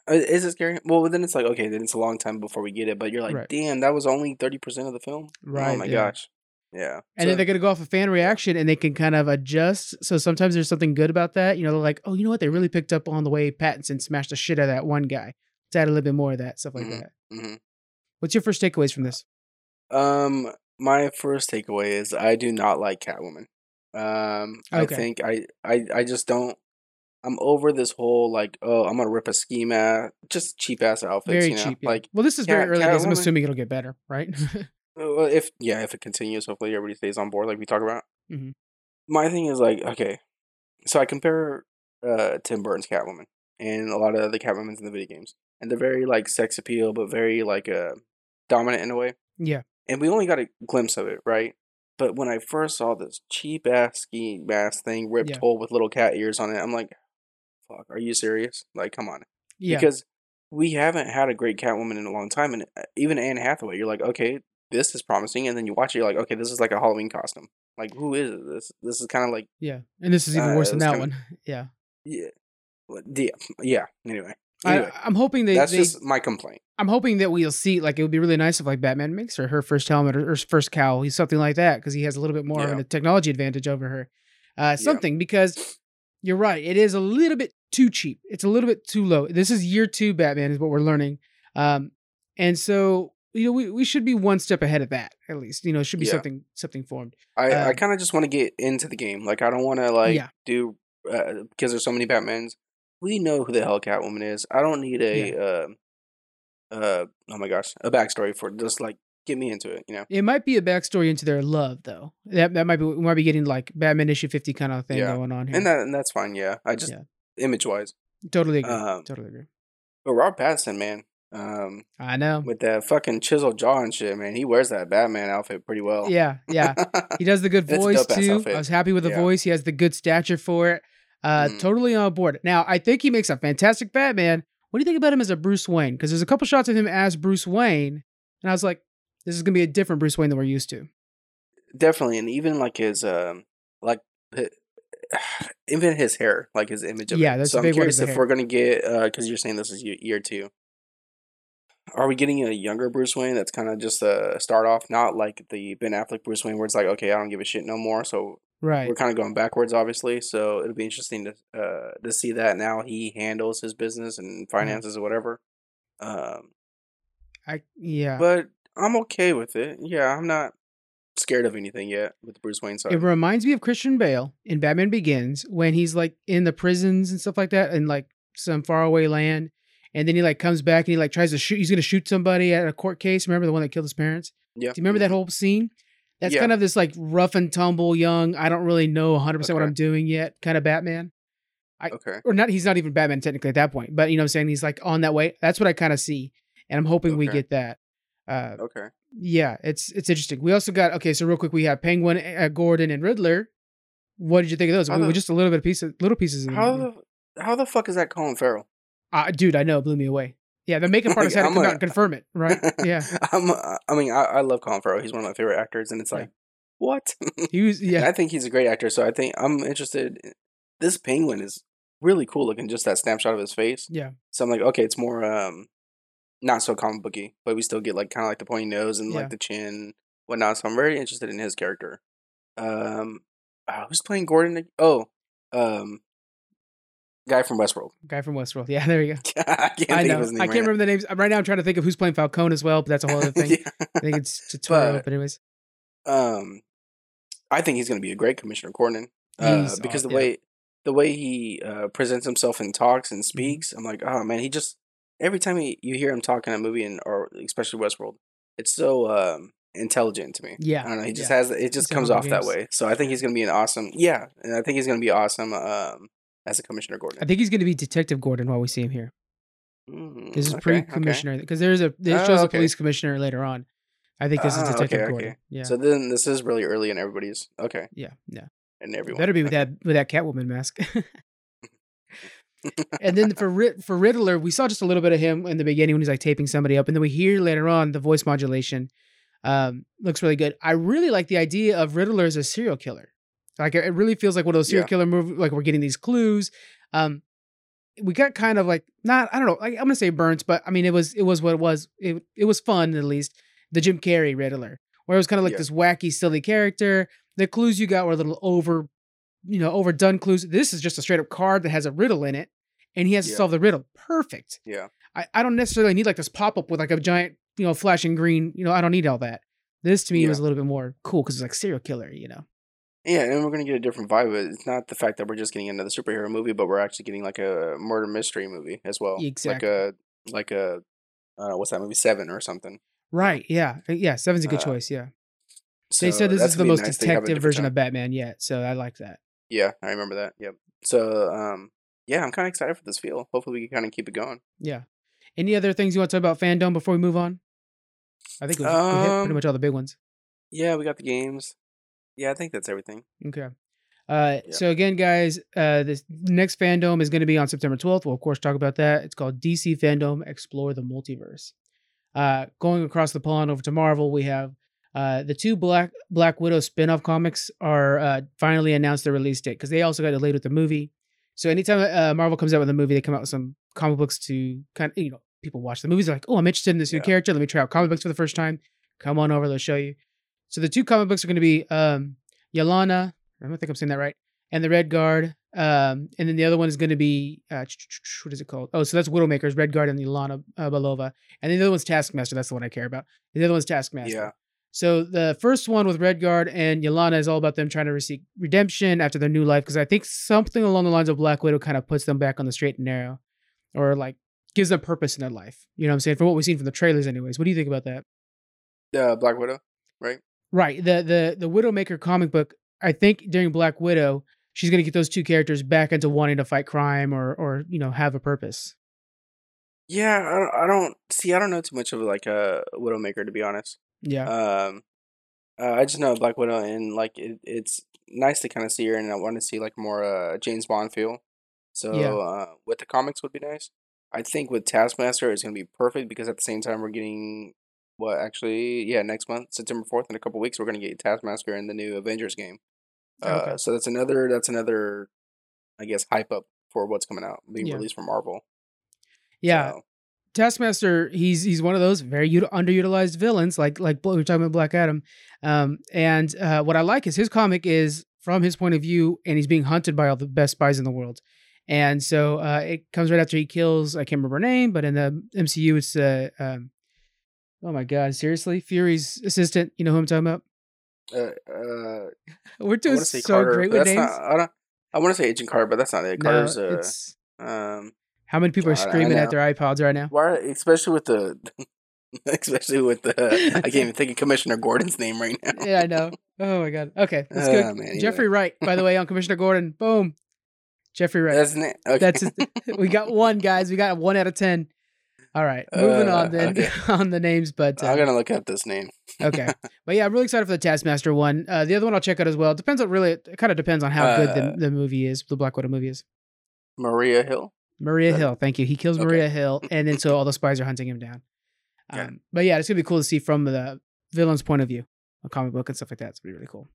is it scary? Well, then it's like okay, then it's a long time before we get it. But you're like,
Right.
damn, that was only thirty percent of the film.
Right,
Oh my
yeah.
gosh. Yeah.
And
So-
then they're gonna go off of fan reaction and they can kind of adjust. So sometimes there's something good about that. You know, they're like, oh, you know what? They really picked up on the way Pattinson smashed the shit out of that one guy. Let's add a little bit more of that, stuff like
Mhm.
that.
Mhm.
What's your first takeaways from this?
Um, my first takeaway is I do not like Catwoman. Um, I think I, I I just don't. I'm over this whole like, oh, I'm gonna rip a ski mat, just cheap ass outfits.
Very
you know?
cheap. yeah.
Like,
well, this is very
Cat-
early days. I'm assuming it'll get better, right?
well, if yeah, if it continues, hopefully everybody stays on board, like we talk about.
Mhm.
My thing is like, okay, so I compare uh Tim Burton's Catwoman and a lot of the Catwomans in the video games, and they're very like sex appeal, but very like uh dominant in a way.
yeah.
and we only got a glimpse of it, right? But when I first saw this cheap ass ski mask thing ripped
Yeah.
whole with little cat ears on it, I'm like, "Fuck, are you serious? Like, come on!"
Yeah.
Because we haven't had a great Catwoman in a long time, and uh, even Anne Hathaway, you're like, okay, this is promising, and then you watch it, you're like, okay, this is like a Halloween costume. Like, who is this? This is kind of like,
yeah. And this is even
Uh,
worse than that one. Yeah.
yeah, what- yeah, yeah. Anyway, anyway,
I, I'm hoping they,
that's
they
just my complaint.
I'm hoping that we'll see. Like, it would be really nice if like Batman makes her her first helmet or, or first cowl, he's something like that, because he has a little bit more
Yeah.
of a technology advantage over her. Uh, something because you're right, it is a little bit too cheap. It's a little bit too low. This is year two Batman, is what we're learning, um, and so you know we, we should be one step ahead of that at least. You know, it should be
Yeah.
something something formed.
I, I
Um,
kind of just want to get into the game. Like I don't want to like
Yeah.
do uh, because there's so many Batmans. We know who the hell Catwoman is. I don't need a uh, uh oh my gosh a backstory for it. just like get me into it. You know.
It might be a backstory into their love, though. That that might be we might be getting like Batman issue fifty kind of thing
Yeah.
going on here.
And that and that's fine. Yeah. I just
Yeah.
image wise.
totally agree.
um,
totally agree.
But Rob Pattinson, man, um,
I know.
with that fucking chiseled jaw and shit, man, he wears that Batman outfit pretty well.
Yeah, yeah. He does the good voice too. I was happy with the
Yeah.
voice. He has the good stature for it. Uh,
Mhm.
Totally on board. Now, I think he makes a fantastic Batman. What do you think about him as a Bruce Wayne? Because there's a couple shots of him as Bruce Wayne, and I was like, this is gonna be a different Bruce Wayne than we're used to.
definitely, and even like his um, like. Even his hair, like his image of
Yeah,
it.
that's
so
a
I'm
big one,
curious if
hair.
we're gonna get because you're saying this is year two. Are we getting a younger Bruce Wayne that's kind of just a start off, not like the Ben Affleck Bruce Wayne, where it's like, okay, I don't give a shit no more. So
Right.
we're kind of going backwards, obviously. So it'll be interesting to uh, to see that now he handles his business and finances or whatever. Um,
I yeah.
but I'm okay with it. Yeah, I'm not scared of anything yet with the Bruce Wayne side.
It reminds me of Christian Bale in Batman Begins when he's like in the prisons and stuff like that in like some faraway land. And then he like comes back and he like tries to shoot. He's gonna shoot somebody at a court case. Remember the one that killed his parents?
yeah,
Do you remember that whole scene? That's
Yeah.
kind of this like rough and tumble, young. I don't really know 100 percent what I'm doing yet. Kind of Batman, I,
Okay.
or not? He's not even Batman technically at that point, but you know what I'm saying. He's like on that way. That's what I kind of see, and I'm hoping we get that. Uh,
Okay.
yeah, it's it's interesting. We also got okay. So real quick, we have Penguin, uh, Gordon, and Riddler. What did you think of those?
How
we,
the-
just a little bit of pieces, little pieces. Of
How the how the fuck is that Colin Farrell?
Uh, dude, I know, it blew me away. Yeah, the makeup artist had to come
a-
out and confirm it, right? Yeah,
I'm. uh, I mean, I, I love Colin Farrell. He's one of my favorite actors, and it's
Yeah.
like, what?
he was.
And
Yeah,
I think he's a great actor. So I think I'm interested. This penguin is really cool looking. Just that snapshot of his face.
yeah,
So I'm like, okay, it's more um, not so comic booky, but we still get like kind of like the pointy nose and
Yeah.
like the chin, whatnot. So I'm very interested in his character. Um, uh, who's playing Gordon? Oh, um, guy from Westworld.
guy from Westworld. Yeah, there you go.
I can't
I know.
of his name.
I can't remember the names right now. I'm trying to think of who's playing Falcone as well, but that's a whole other thing.
yeah.
I think it's Turturro,
But-
but anyways,
Um, I think he's going to be a great Commissioner Gordon uh, because
aw-
the
yeah.
way the way he uh, presents himself and talks
Mm-hmm.
and speaks, I'm like, oh man, he just every time he, you hear him talk in a movie and or especially Westworld, it's so um, intelligent to me.
Yeah,
I don't know. He just
yeah.
has it just
It's
comes off that way. So I think he's going to be an awesome. Yeah, and I think he's going to be awesome um, as a Commissioner Gordon.
I think he's going to be Detective Gordon while we see him here.
Mm,
This is
okay,
pre-commissioner because there's a there
Oh,
shows a
okay.
police commissioner later on. I think this is
Ah,
Detective
okay,
Gordon.
okay.
Yeah,
So then this is really early in everybody's okay,
yeah, yeah.
and everyone
Better be with that with that Catwoman mask. and then for Rid- for Riddler, we saw just a little bit of him in the beginning when he's like taping somebody up, and then we hear later on the voice modulation. Um, looks really good. I really like the idea of Riddler as a serial killer. Like it really feels like one of those serial
Yeah.
killer movies. Like we're getting these clues. Um, we got kind of like not I don't know. Like, I'm gonna say burnt, but I mean it was it was what it was. It it was fun at least. The Jim Carrey Riddler, where it was kind of like
Yeah.
this wacky, silly character. The clues you got were a little over, you know, overdone clues. This is just a straight up card that has a riddle in it, and he has to solve the riddle. Perfect.
Yeah,
I, I don't necessarily need like this pop up with like a giant, you know, flashing green. You know, I don't need all that. This to me
Yeah.
was a little bit more cool because it's like serial killer. You know.
Yeah, and we're gonna get a different vibe. It's not the fact that we're just getting another superhero movie, but we're actually getting like a murder mystery movie as well.
Exactly.
Like a like a uh, what's that movie Seven or something.
Right. Yeah. Uh, Yeah. Seven's a good
Uh,
choice. Yeah.
So
they said this is the most
nice to have a
detective version
time.
of Batman yet, so I like that.
Yeah, I remember that. Yep. So um, yeah, I'm kind of excited for this feel. Hopefully, we can kind of keep it going.
Yeah. Any other things you want to talk about fandom before we move on? I think we, we hit pretty
Um,
much all the big ones.
Yeah, we got the games. Yeah, I think that's everything.
Okay. Uh. So again, guys, uh, this next fandom is going to be on September 12th. We'll of course talk about that. It's called DC Fandom Explore the Multiverse. Uh, going across the pond over to Marvel, we have uh, the two Black Black Widow spin-off comics are uh, finally announced their release date because they also got delayed with the movie. So anytime uh, Marvel comes out with a movie, they come out with some comic books to kind of you know people watch the movies. They're like, oh, I'm interested in this new
Yeah.
character. Let me try out comic books for the first time. Come on over, let's show you. So the two comic books are going to be um, Yelena. I don't think I'm saying that right. And the Red Guard. Um, and then the other one is going to be uh, what is it called? Oh, so that's Widowmaker's Red Guard and Yelena uh, Belova. And then the other one's Taskmaster. That's the one I care about. The other one's Taskmaster.
Yeah.
So the first one with Red Guard and Yelena is all about them trying to receive redemption after their new life because I think something along the lines of Black Widow kind of puts them back on the straight and narrow, or like gives them purpose in their life. You know what I'm saying? From what we've seen from the trailers, anyways. What do you think about that?
Uh, Black Widow.
Right. The the the Widowmaker comic book. I think during Black Widow, she's gonna get those two characters back into wanting to fight crime or or you know have a purpose.
Yeah, I don't, I don't see. I don't know too much of like a Widowmaker to be honest.
Yeah.
Um, uh, I just know Black Widow, and like it, it's nice to kind of see her, and I want to see like more uh James Bond feel. So
Yeah.
uh, with the comics would be nice. I think with Taskmaster, it's gonna be perfect because at the same time we're getting what actually yeah next month September fourth in a couple weeks we're gonna get Taskmaster in the new Avengers game. Uh,
Okay.
so that's another that's another, I guess hype up for what's coming out being
Yeah.
released from Marvel.
yeah.
So,
Taskmaster, he's he's one of those very ut- underutilized villains, like like we're talking about Black Adam. Um, and uh, what I like is his comic is from his point of view, and he's being hunted by all the best spies in the world. And so uh, it comes right after he kills I can't remember her name, but in the MCU it's uh, um, oh my god, seriously, Fury's assistant. You know who I'm talking about?
uh, uh,
We're
I
doing
want to say
so
Carter.
great with names.
not. I don't. I want to say Agent Carter, but that's not it.
no,
Carter's. Uh, um.
how many people are screaming at their iPods right now?
Why? Especially with the. especially with the. I can't even think of Commissioner Gordon's name right now.
yeah, I know. Oh my god. Okay, that's good.
man,
Jeffrey Wright, by the way, on Commissioner Gordon. Boom. Jeffrey Wright.
That's it. Okay.
That's we got one, guys. We got one out of ten. All right, moving
Uh,
on then
okay.
on the names, but
I'm
uh,
gonna look up this name.
okay. But yeah, I'm really excited for the Taskmaster one. Uh, the other one I'll check out as well. Depends on really. It kind of depends on how good
Uh,
the, the movie is. The Black Widow movie is.
Maria Hill.
Maria
That-
Hill. Thank you. He kills
Okay.
Maria Hill, and then so all the spies are hunting him down. Um, but yeah, it's gonna be cool to see from the villain's point of view, a comic book and stuff like that. It's gonna be really cool.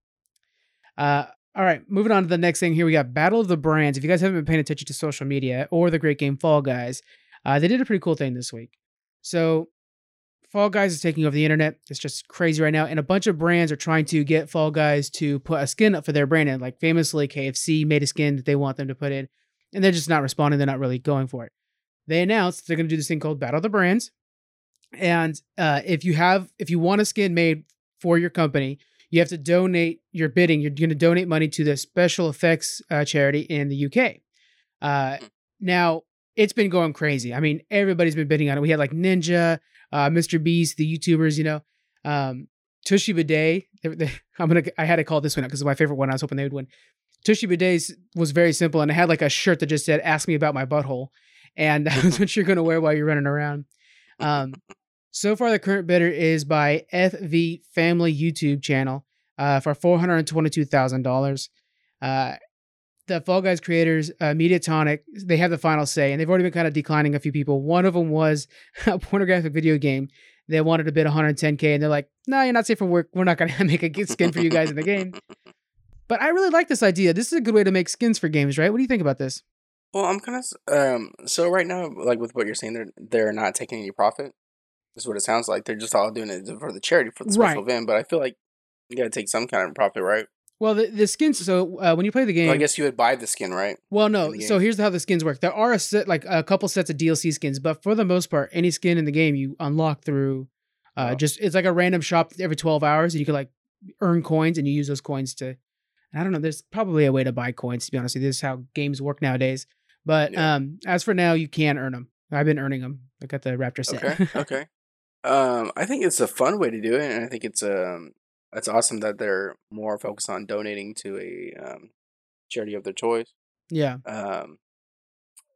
Uh, all right, moving on to the next thing here. We got Battle of the Brands. If you guys haven't been paying attention to social media or the great game Fall Guys, uh, they did a pretty cool thing this week. So, Fall Guys is taking over the internet. It's just crazy right now, and a bunch of brands are trying to get Fall Guys to put a skin up for their brand. And like famously, KFC made a skin that they want them to put in, and they're just not responding. They're not really going for it. They announced they're going to do this thing called Battle of the Brands, and uh, if you have if you want a skin made for your company, you have to donate your bidding. You're going to donate money to the Special Effects uh, charity in the UK. Uh, now it's been going crazy. I mean, everybody's been bidding on it. We had like Ninja, uh, Mr. Beast, the YouTubers. You know, um, Tushy Bidet. I'm gonna. I had to call this one out because it's my favorite one. I was hoping they would win. Tushy Bidet was very simple, and it had like a shirt that just said "Ask me about my butthole," and that's what you're gonna wear while you're running around. Um, so far, the current bidder is by FV Family YouTube channel uh, for four hundred twenty-two thousand uh, dollars. The Fall Guys creators, uh, Mediatonic, they have the final say, and they've already been kind of declining a few people. One of them was a pornographic video game. They wanted to bid 110k, and they're like, "No, you're not safe for work. We're not going to make a skin for you guys in the game." But I really like this idea. This is a good way to make skins for games, right? What do you think about this?
Well, I'm kind of um. So right now, like with what you're saying, they're they're not taking any profit. Is what it sounds like. They're just all doing it for the charity for the special
Right.
event. But I feel like you gotta take some kind of profit, right?
Well, the, the skins. So uh, when you play the game,
Well, I guess you would buy the skin, right?
Well, no. So here's how the skins work. There are a set, like a couple sets of DLC skins, but for the most part, any skin in the game you unlock through, uh, just it's like a random shop every twelve hours, and you can like earn coins, and you use those coins to. I don't know. There's probably a way to buy coins. To be honest, with you. this is how games work nowadays. But
Yeah.
um, as for now, you can earn them. I've been earning them. I got the Raptor set.
Okay, okay. Um, I think it's a fun way to do it, and I think it's um, it's awesome that they're more focused on donating to a um, charity of their choice.
yeah.
Um,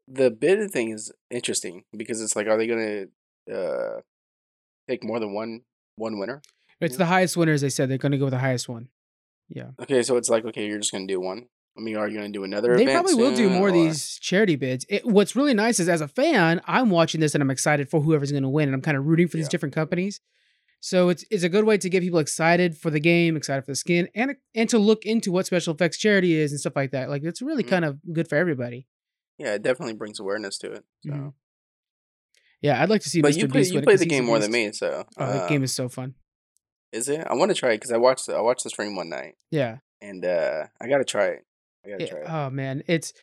the bid thing is interesting because it's like, are they gonna uh take more than one one winner?
It's
Yeah.
the highest winner, as They said they're going to go with the highest one. Yeah.
Okay, so it's like, okay, you're just gonna do one. I mean, are you gonna do another?
They probably will do more of these charity bids. It, what's really nice is, as a fan, I'm watching this and I'm excited for whoever's going to win, and I'm kind of rooting for these
Yeah.
different companies. So it's it's a good way to get people excited for the game, excited for the skin, and and to look into what special effects charity is and stuff like that. Like it's really
Mhm.
kind of good for everybody.
Yeah, it definitely brings awareness to it. So.
Mhm. Yeah, I'd like to see.
But
Mr.
you play
Beast
you play the game more than me, so
Oh, that game is so fun.
is it? I want to try it because I watched I watched the stream one night,
Yeah.
and uh I gotta try it. I gotta
Yeah,
try it.
Oh man, it's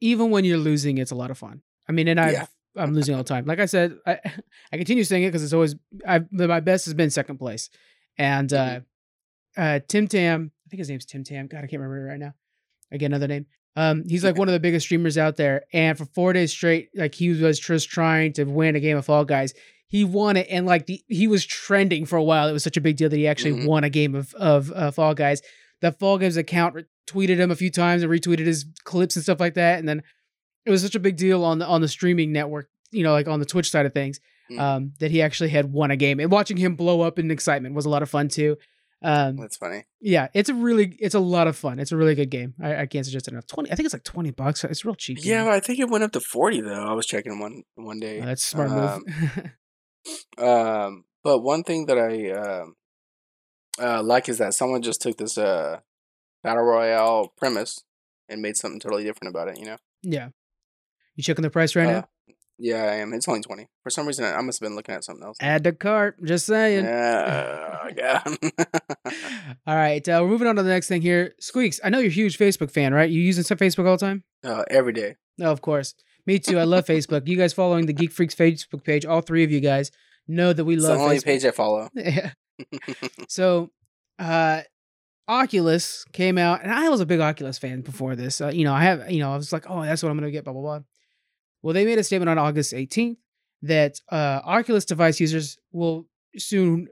even when you're losing, it's a lot of fun. I mean, and I
Yeah.
I'm losing all the time. Like I said, I I continue saying it because it's always I my best has been second place, and uh, uh, Tim Tam, I think his name's Tim Tam. God, I can't remember it right now. Again, another name. Um, he's like one of the biggest streamers out there, and for four days straight, like he was just trying to win a game of Fall Guys. He won it, and like the, he was trending for a while. It was such a big deal that he actually
Mhm.
won a game of of uh, Fall Guys. The Fall Guys account tweeted him a few times and retweeted his clips and stuff like that, and then it was such a big deal on the on the streaming network, you know, like on the Twitch side of things,
Mhm.
um, that he actually had won a game. And watching him blow up in excitement was a lot of fun too. Um,
That's funny.
yeah, it's a really, it's a lot of fun. It's a really good game. I, I can't suggest it enough. Twenty, I think it's like twenty bucks. It's real cheap.
Yeah, but I think it went up to forty though. I was checking one one day.
Oh, that's a smart
Um,
move.
Um, but one thing that I um uh, like is that someone just took this uh battle royale premise and made something totally different about it. You know?
yeah, you checking the price right
Uh,
now?
Yeah, I am. It's only twenty. For some reason, I must have been looking at something else.
Add to cart. Just saying.
Yeah, yeah.
All right, uh, we're moving on to the next thing here. Squeaks, I know you're a huge Facebook fan, right? You using some Facebook all the time?
uh, every day.
No, of course. Me too. I love Facebook. You guys following the Geek Freaks Facebook page, all three of you guys know that we
It's the only
Facebook.
page I follow.
Yeah. So, uh, Oculus came out, and I was a big Oculus fan before this. Uh, you know, I have, you know, I was like, oh, that's what I'm going to get, blah, blah, blah. Well, they made a statement on August 18th that uh, Oculus device users will soon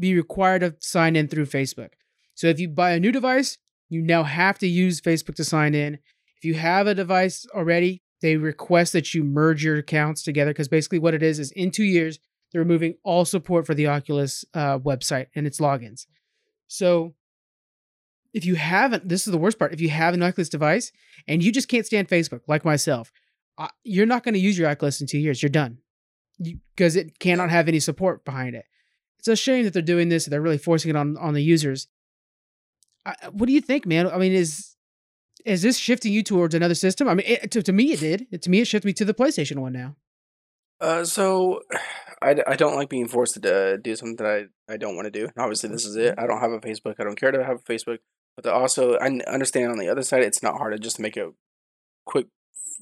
be required to sign in through Facebook. So, if you buy a new device, you now have to use Facebook to sign in. If you have a device already, they request that you merge your accounts together because basically what it is is in two years, they're removing all support for the Oculus uh, website and its logins. So if you haven't, this is the worst part. If you have an Oculus device and you just can't stand Facebook, like myself, uh, you're not going to use your Oculus in two years. You're done because it cannot have any support behind it. It's a shame that they're doing this. They're really forcing it on on the users. I, what do you think, man? I mean, is is this shifting you towards another system? I mean, it, to, to me, it did. It, to me, it shifted me to the PlayStation one now.
Uh, so I, I don't like being forced to uh, do something that I, I don't want to do. And obviously, this is it. I don't have a Facebook. I don't care to have a Facebook. But also, I understand on the other side, it's not hard to just make a quick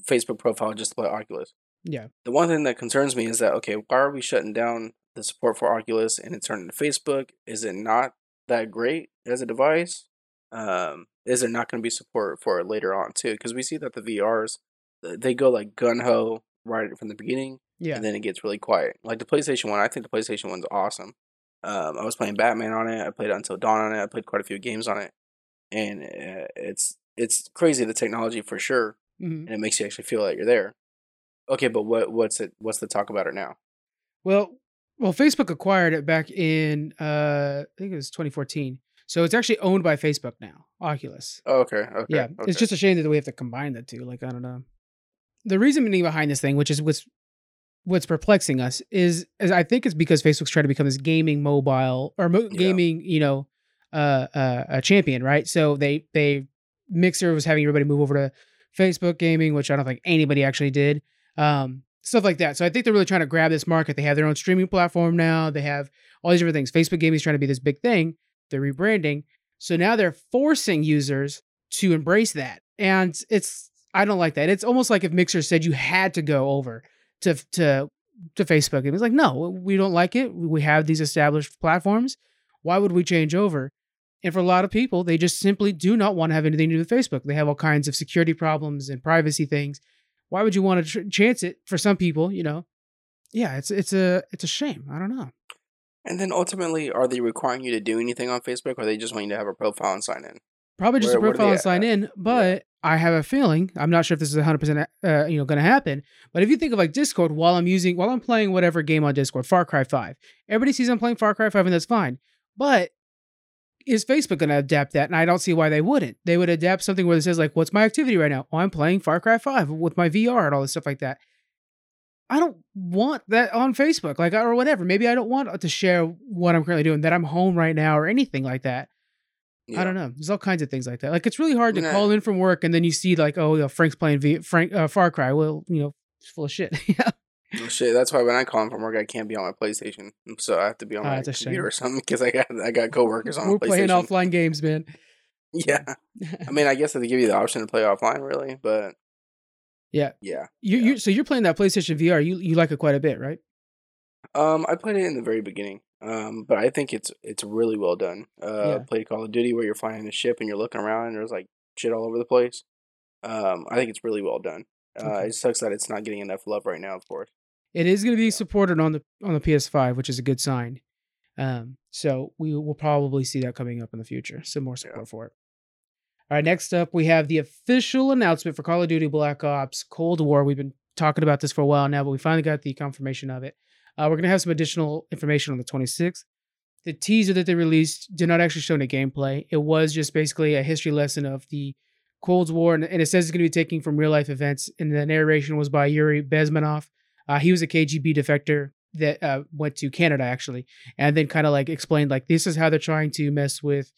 Facebook profile just to play Oculus.
Yeah.
The one thing that concerns me is that okay, why are we shutting down the support for Oculus and it's turning to Facebook? Is it not that great as a device. Um, is there not going to be support for it later on too? Because we see that the VRs they go like gun ho right from the beginning,
Yeah.
and then it gets really quiet. Like the PlayStation One, I think the PlayStation One's awesome. Um, I was playing Batman on it. I played Until Dawn on it. I played quite a few games on it, and uh, it's it's crazy the technology for sure,
Mhm.
and it makes you actually feel like you're there. Okay, but what what's it? What's the talk about it now?
Well, well, Facebook acquired it back in uh, I think it was 2014. So it's actually owned by Facebook now, Oculus.
Oh, okay, okay,
yeah,
okay.
it's just a shame that we have to combine the two. Like I don't know. The reasoning behind this thing, which is what's what's perplexing us, is, is I think it's because Facebook's trying to become this gaming mobile or mo-
Yeah.
gaming, you know, uh, uh, a champion, right? So they they Mixer was having everybody move over to Facebook gaming, which I don't think anybody actually did. Um, stuff like that. So I think they're really trying to grab this market. They have their own streaming platform now. They have all these different things. Facebook gaming is trying to be this big thing. They're rebranding. So now they're forcing users to embrace that. And it's I don't like that. It's almost like if Mixer said you had to go over to to to Facebook. It was like, no, we don't like it. We have these established platforms. Why would we change over? And for a lot of people, they just simply do not want to have anything to do with Facebook. They have all kinds of security problems and privacy things. Why would you want to tr- chance it? For some people, you know, yeah, it's it's a it's a shame. I don't know.
And then ultimately, are they requiring you to do anything on Facebook, or they just want you to have a profile and sign in?
Probably just
Where-
a profile and sign
at?
in, but I have a feeling. I'm not sure if this is 100 percent uh, you know going to happen. But if you think of like Discord, while I'm using while I'm playing whatever game on Discord, Far Cry 5, everybody sees I'm playing Far Cry 5, and that's fine. But is Facebook going to adapt that? And I don't see why they wouldn't. They would adapt something where it says like, "What's my activity right now? Oh, I'm playing Far Cry 5 with my VR and all this stuff like that." I don't want that on Facebook, like or whatever. Maybe I don't want to share what I'm currently doing, that I'm home right now, or anything like that. I don't know. There's all kinds of things like that. Like it's really hard to
Nah.
call in from work and then you see like, oh, you know, Frank's playing v- Frank uh, Far Cry. Well, you know, it's full of shit. yeah.
Well, shit, that's why when I call him from work, I can't be on my PlayStation, so I have to be on
Ah,
my computer
shame.
or something because I got I got coworkers on PlayStation.
We're playing offline games, man.
Yeah, I mean, I guess they give you the option to play offline, really, but
Yeah.
yeah.
you
Yeah.
you so you're playing that PlayStation VR. You you like it quite a bit, right?
Um, I played it in the very beginning. Um, but I think it's it's really well done. Uh,
Yeah.
played Call of Duty where you're flying a ship and you're looking around and there's like shit all over the place. Um, I think it's really well done. Uh,
Okay.
it sucks that it's not getting enough love right now, of course.
It is going to be supported on the on the PS5, which is a good sign. Um, so we will probably see that coming up in the future. Some more support for it. All right, next up we have the official announcement for Call of Duty Black Ops Cold War. We've been talking about this for a while now, but we finally got the confirmation of it. Uh, we're going to have some additional information on the 26th. The teaser that they released did not actually show any gameplay. It was just basically a history lesson of the Cold War, and, and it says it's going to be taking from real life events. And the narration was by Yuri Bezmenov. Uh, he was a KGB defector that uh, went to Canada actually, and then kind of like explained like this is how they're trying to mess with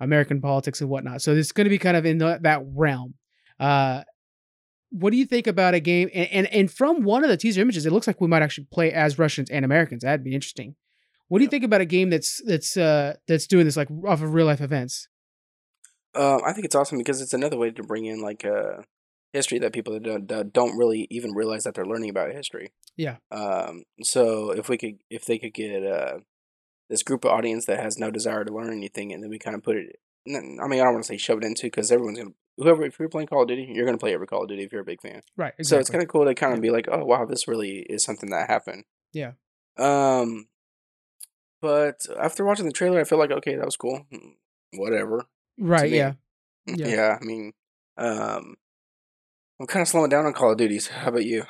American politics and whatnot. So it's going to be kind of in the, that realm. Uh, what do you think about a game? And, and and from one of the teaser images, it looks like we might actually play as Russians and Americans. That'd be interesting. What do you think about a game that's that's uh, that's doing this like off of real life events?
Um, I think it's awesome because it's another way to bring in like uh, history that people don't, that don't really even realize that they're learning about history.
Yeah.
Um, so if we could, if they could get uh, this group of audience that has no desire to learn anything, and then we kind of put it. I mean, I don't want to say shove it into because everyone's gonna whoever if you're playing Call of Duty, you're gonna play every Call of Duty if you're a big fan.
Right.
So it's kind of cool to kind of
Yeah.
be like, oh wow, this really is something that happened.
Yeah.
Um, but after watching the trailer, I feel like okay, that was cool. Mm, Whatever.
right. Yeah.
Yeah.
Yeah.
I mean, um, I'm kind of slowing down on Call of Duties. How about you?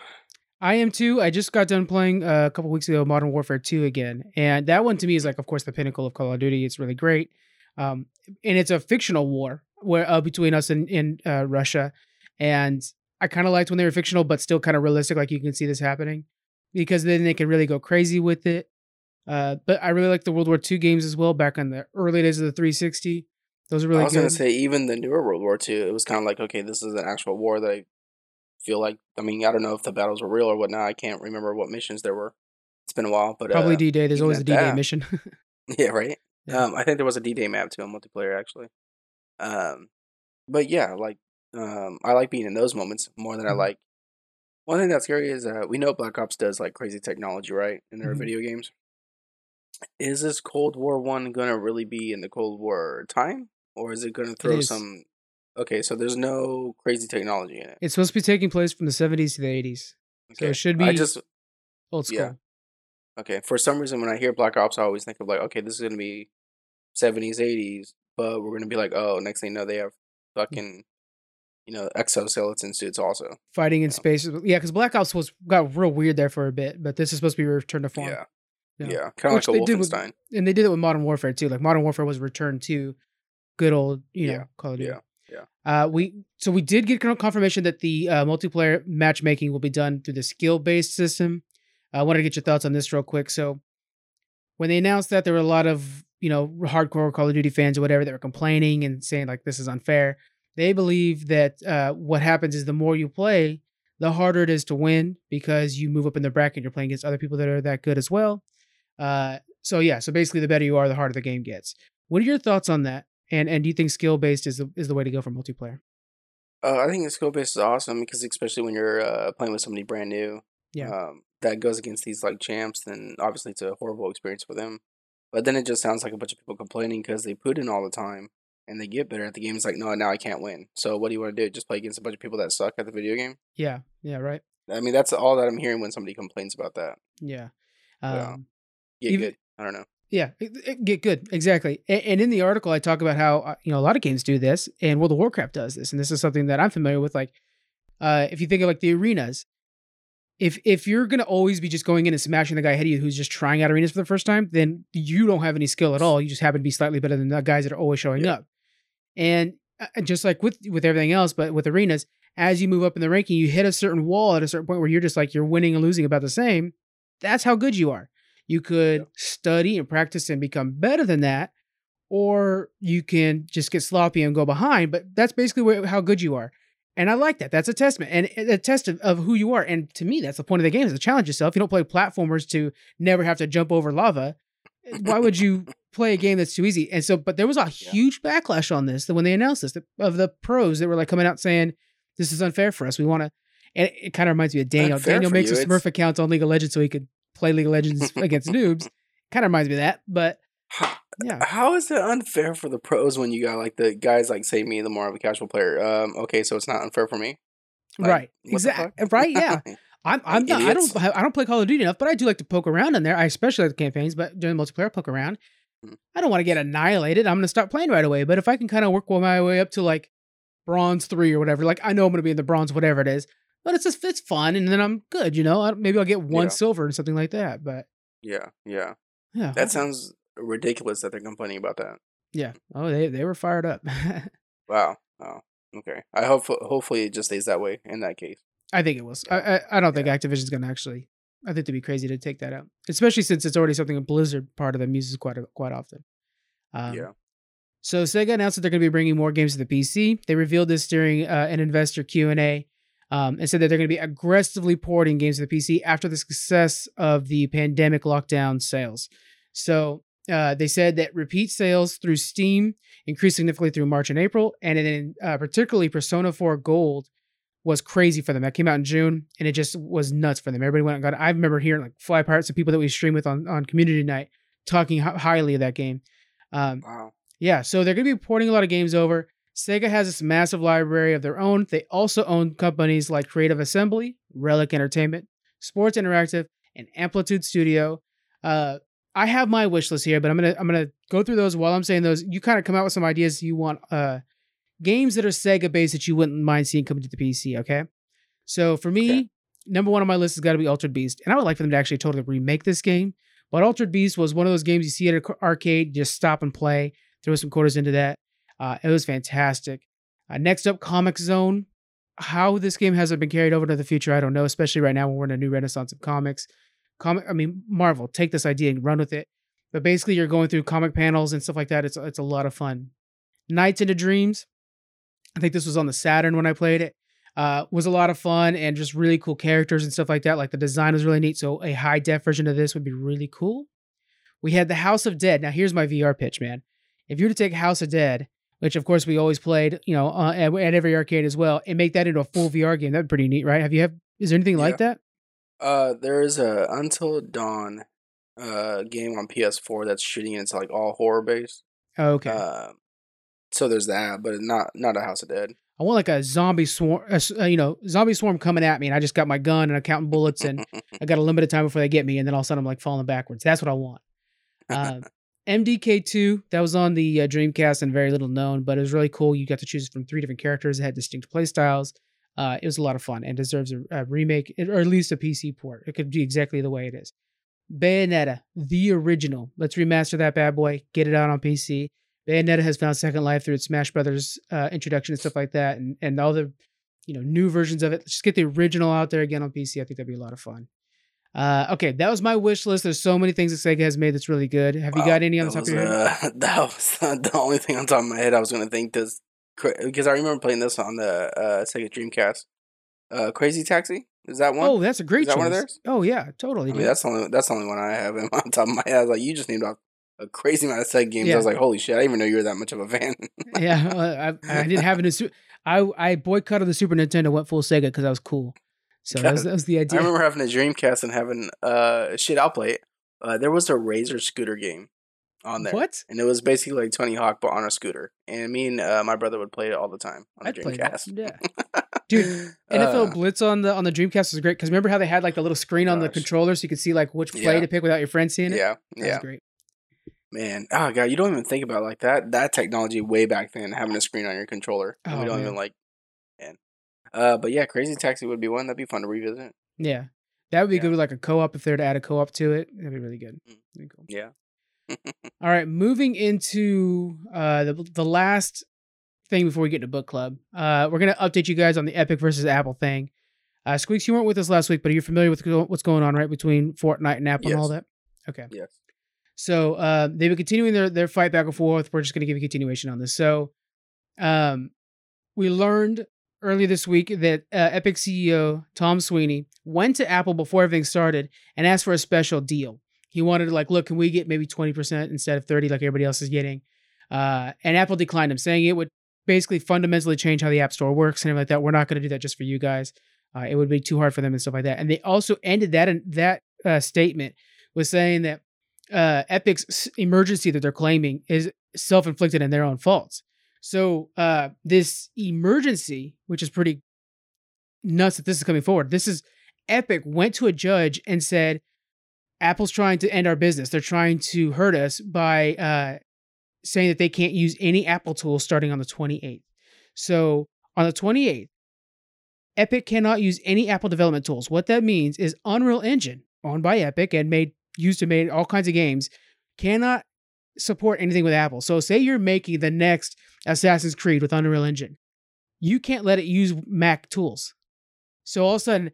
I am too. I just got done playing uh, a couple weeks ago Modern Warfare 2 again. And that one to me is like, of course, the pinnacle of Call of Duty. It's really great. Um, and it's a fictional war where uh, between us and, and uh, Russia. And I kind of liked when they were fictional, but still kind of realistic. Like you can see this happening because then they can really go crazy with it. Uh, but I really like the World War II games as well back on the early days of the 360. Those are really
I was gonna say even the newer World War II, it was kind of like okay, this is an actual war that I feel like. I mean, I don't know if the battles were real or whatnot. I can't remember what missions there were. It's been a while, but
Probably
uh,
D Day. There's always a D Day mission.
Yeah, right.
Yeah.
Um, I think there was a D Day map too on multiplayer actually. Um, but yeah, like um, I like being in those moments more than I
Mhm.
like. One thing that's scary is uh, we know Black Ops does like crazy technology, right, in their
Mhm.
video games. Is this Cold War one gonna really be in the Cold War time, or is it gonna throw
is.
some? Okay, so there's no crazy technology in it.
It's supposed to be taking place from the 70s to the 80s. So
Okay,
it should
I
be
just
old school.
yeah. Okay, for some reason when I hear Black Ops, I always think of like, okay, this is gonna be seventies, eighties, but we're gonna be like, oh, next thing you know, they have fucking, you know, exoskeleton suits also.
Fighting in
Yeah.
space. Yeah, because Black Ops was got real weird there for a bit, but this is supposed to be return to form.
Yeah,
Yeah.
yeah, kind of like a
did with-
Wolfenstein.
And they did it with Modern Warfare too. Like Modern Warfare was returned to good old, you know,
Yeah,
Call of Duty.
yeah, yeah.
Uh, we so we did get confirmation that the uh, multiplayer matchmaking will be done through the skill based system. I wanted to get your thoughts on this real quick. So when they announced that, there were a lot of you know hardcore Call of Duty fans or whatever that were complaining and saying like this is unfair. They believe that uh, what happens is the more you play, the harder it is to win because you move up in the bracket. You're playing against other people that are that good as well. Uh, so yeah, so basically, the better you are, the harder the game gets. What are your thoughts on that? And and do you think skill based is the, is the way to go for multiplayer?
Uh, I think skill based is awesome because especially when you're uh, playing with somebody brand new,
Yeah.
um, that goes against these like champs, then obviously it's a horrible experience for them. But then it just sounds like a bunch of people complaining because they put in all the time and they get better at the game. It's like, no, now I can't win. So what do you want to do? Just play against a bunch of people that suck at the video game?
Yeah, yeah, right.
I mean, that's all that I'm hearing when somebody complains about that.
Yeah.
Yeah.
Um,
Get
Even-
good. I don't know.
Yeah, get good. Exactly. And in the article, I talk about how, uh, you know, a lot of games do this and World of Warcraft does this. And this is something that I'm familiar with. Like, uh, if you think of like the arenas, if if you're going to always be just going in and smashing the guy ahead of you who's just trying out arenas for the first time, then you don't have any skill at all. You just happen to be slightly better than the guys that are always showing
Yeah.
up. And uh, just like with with everything else, but with arenas, as you move up in the ranking, you hit a certain wall at a certain point where you're just like you're winning and losing about the same. That's how good you are. You could study and practice and become better than that, or you can just get sloppy and go behind. But that's basically where, how good you are. And I like that. That's a testament and a test of, of who you are. And to me, that's the point of the game is to challenge yourself. You don't play platformers to never have to jump over lava. Eh, why would you play a game that's too easy? And so, but there was a huge backlash on this that when they announced this, of the pros that were like coming out saying, this is unfair for us. We want to, and it, kind of reminds me of Daniel.
Unfair
Daniel makes
you,
a
it's-
Smurf account on League of Legends so he could play League of Legends against noobs. Kind of reminds me of that, but yeah,
how is it unfair for the pros when you got like the guys like say me, the more of a casual player? Um, okay, so it's not unfair for me. Like,
right, exactly, right, yeah. I'm, I'm not, I don't, I don't play Call of Duty enough, but I do like to poke around in there. I especially like the campaigns, but during multiplayer, I poke around.
Mhm.
I don't want to get annihilated. I'm going to stop playing right away. But if I can kind of work my way up to like bronze three or whatever, like I know I'm going to be in the bronze, whatever it is, but it's just, it's fun. And then I'm good, you know, I- maybe I'll get one
Yeah.
silver and something like that. But
yeah, yeah.
yeah,
That sounds ridiculous that they're complaining about that.
yeah. Oh, they, they were fired up.
Wow. Oh, okay. I hope hopefully it just stays that way in that case.
I think it was. I, I, I don't think Activision's going to actually, I think they'd be crazy to take that out, especially since it's already something a Blizzard part of them uses quite, quite often. Um,
yeah.
So Sega announced that they're going to be bringing more games to the PC. They revealed this during uh, an investor Q and A, um, and said that they're going to be aggressively porting games to the PC after the success of the pandemic lockdown sales. So uh, they said that repeat sales through Steam increased significantly through March and April, and then uh, particularly Persona 4 Gold was crazy for them. That came out in June, and it just was nuts for them. Everybody went and got. it. I remember hearing like Fly Pirates and people that we stream with on on Community Night talking hi- highly of that game. Um,
Wow.
yeah, so they're going to be porting a lot of games over. Sega has this massive library of their own. They also own companies like Creative Assembly, Relic Entertainment, Sports Interactive, and Amplitude Studio. Uh, I have my wish list here, but I'm gonna I'm gonna go through those while I'm saying those. You kind of come out with some ideas you want uh, games that are Sega based that you wouldn't mind seeing coming to the PC. Okay, so for me,
Okay.
number one on my list has got to be Altered Beast, and I would like for them to actually totally remake this game. But Altered Beast was one of those games you see at an arcade, just stop and play, throw some quarters into that. Uh, it was fantastic. Uh, next up, Comix Zone. How this game hasn't been carried over to the future, I don't know. Especially right now when we're in a new renaissance of comics. Comic, I mean, Marvel, take this idea and run with it. But basically, you're going through comic panels and stuff like that. It's it's a lot of fun. Nights into Dreams. I think this was on the Saturn when I played it. Uh, was a lot of fun and just really cool characters and stuff like that. Like the design was really neat. So a high def version of this would be really cool. We had the House of Dead. Now here's my VR pitch, man. If you were to take House of Dead, which of course we always played, you know, uh, at, at every arcade as well, and make that into a full VR game, that'd be pretty neat, right? Have you have? Is there anything like that?
Uh, there is a Until Dawn uh game on PS4 that's shooting. and it's like all horror based.
Oh, okay.
Uh, so there's that, but not not a House of Dead.
I want like a zombie swarm, uh, you know, zombie swarm coming at me, and I just got my gun and I'm counting bullets, and I got a limited time before they get me, and then all of a sudden I'm like falling backwards. That's what I want. Uh, MDK2 that was on the uh, Dreamcast and very little known, but it was really cool. You got to choose from three different characters. It had distinct play styles. Uh, it was a lot of fun and deserves a, a remake or at least a PC port. It could be exactly the way it is. Bayonetta, the original. Let's remaster that bad boy. Get it out on PC. Bayonetta has found second life through its Smash Brothers uh, introduction and stuff like that, and and all the you know new versions of it. Just get the original out there again on PC. I think that'd be a lot of fun. Uh, okay, that was my wish list. There's so many things that Sega has made that's really good. Have you got any on the top of
was,
your head?
uh, that was the only thing on top of my head I was gonna think does because I remember playing this on the uh, Sega Dreamcast. Uh, Crazy Taxi is that one?
Oh, that's a great
Is that
choice.
one of theirs?
Oh yeah, totally.
I mean that's the only that's the only one I have in on top of my head. I was like, you just named off a crazy amount of Sega games. I was like, holy shit, I didn't even know you were that much of a fan.
yeah, uh, I, I didn't have. In I I boycotted the Super Nintendo, went full Sega because I was cool. So that was, that was the idea.
I remember having a Dreamcast and having uh shit. I'll play it. Uh, there was a Razor scooter game on there.
What?
And it was basically like Tony Hawk, but on a scooter. And me and uh, my brother would play it all the time on
I'd
the. Dreamcast.
Yeah. Dude, NFL
Uh,
Blitz on the on the Dreamcast was great because remember how they had like the little screen on the controller so you could see like which play
Yeah.
to pick without your friend seeing it.
yeah,
that
yeah,
was great.
man. Oh god, you don't even think about like that. That technology way back then, having a screen on your controller. and we
Oh,
don't
man.
even like. Uh, but yeah, Crazy Taxi would be one that'd be fun to revisit.
Yeah, that would be
Yeah.
good with like a co-op if they were to add a co-op to it. That'd be really good.
Mm.
Be cool.
Yeah.
All right, moving into uh, the the last thing before we get to book club. Uh, we're gonna update you guys on the Epic versus Apple thing. Uh, Squeaks, you weren't with us last week, but are you familiar with what's going on right between Fortnite and Apple and all that? Okay.
yes.
So uh, they've been continuing their their fight back and forth. We're just going to give a continuation on this. So, um, we learned earlier this week that uh, Epic CEO Tom Sweeney went to Apple before everything started and asked for a special deal. He wanted to like, look, can we get maybe twenty percent instead of thirty like everybody else is getting? Uh, and Apple declined him, saying it would basically fundamentally change how the App Store works and everything like that. We're not going to do that just for you guys. Uh, it would be too hard for them and stuff like that. And they also ended that that uh, statement with saying that uh, Epic's emergency that they're claiming is self-inflicted and their own faults. So uh, this emergency, which is pretty nuts that this is coming forward, this is Epic went to a judge and said, "Apple's trying to end our business. They're trying to hurt us by uh, saying that they can't use any Apple tools starting on the 28th." So on the 28th, Epic cannot use any Apple development tools. What that means is Unreal Engine, owned by Epic and made used to make all kinds of games, cannot support anything with Apple. So say you're making the next Assassin's Creed with Unreal Engine. You can't let it use Mac tools. So all of a sudden,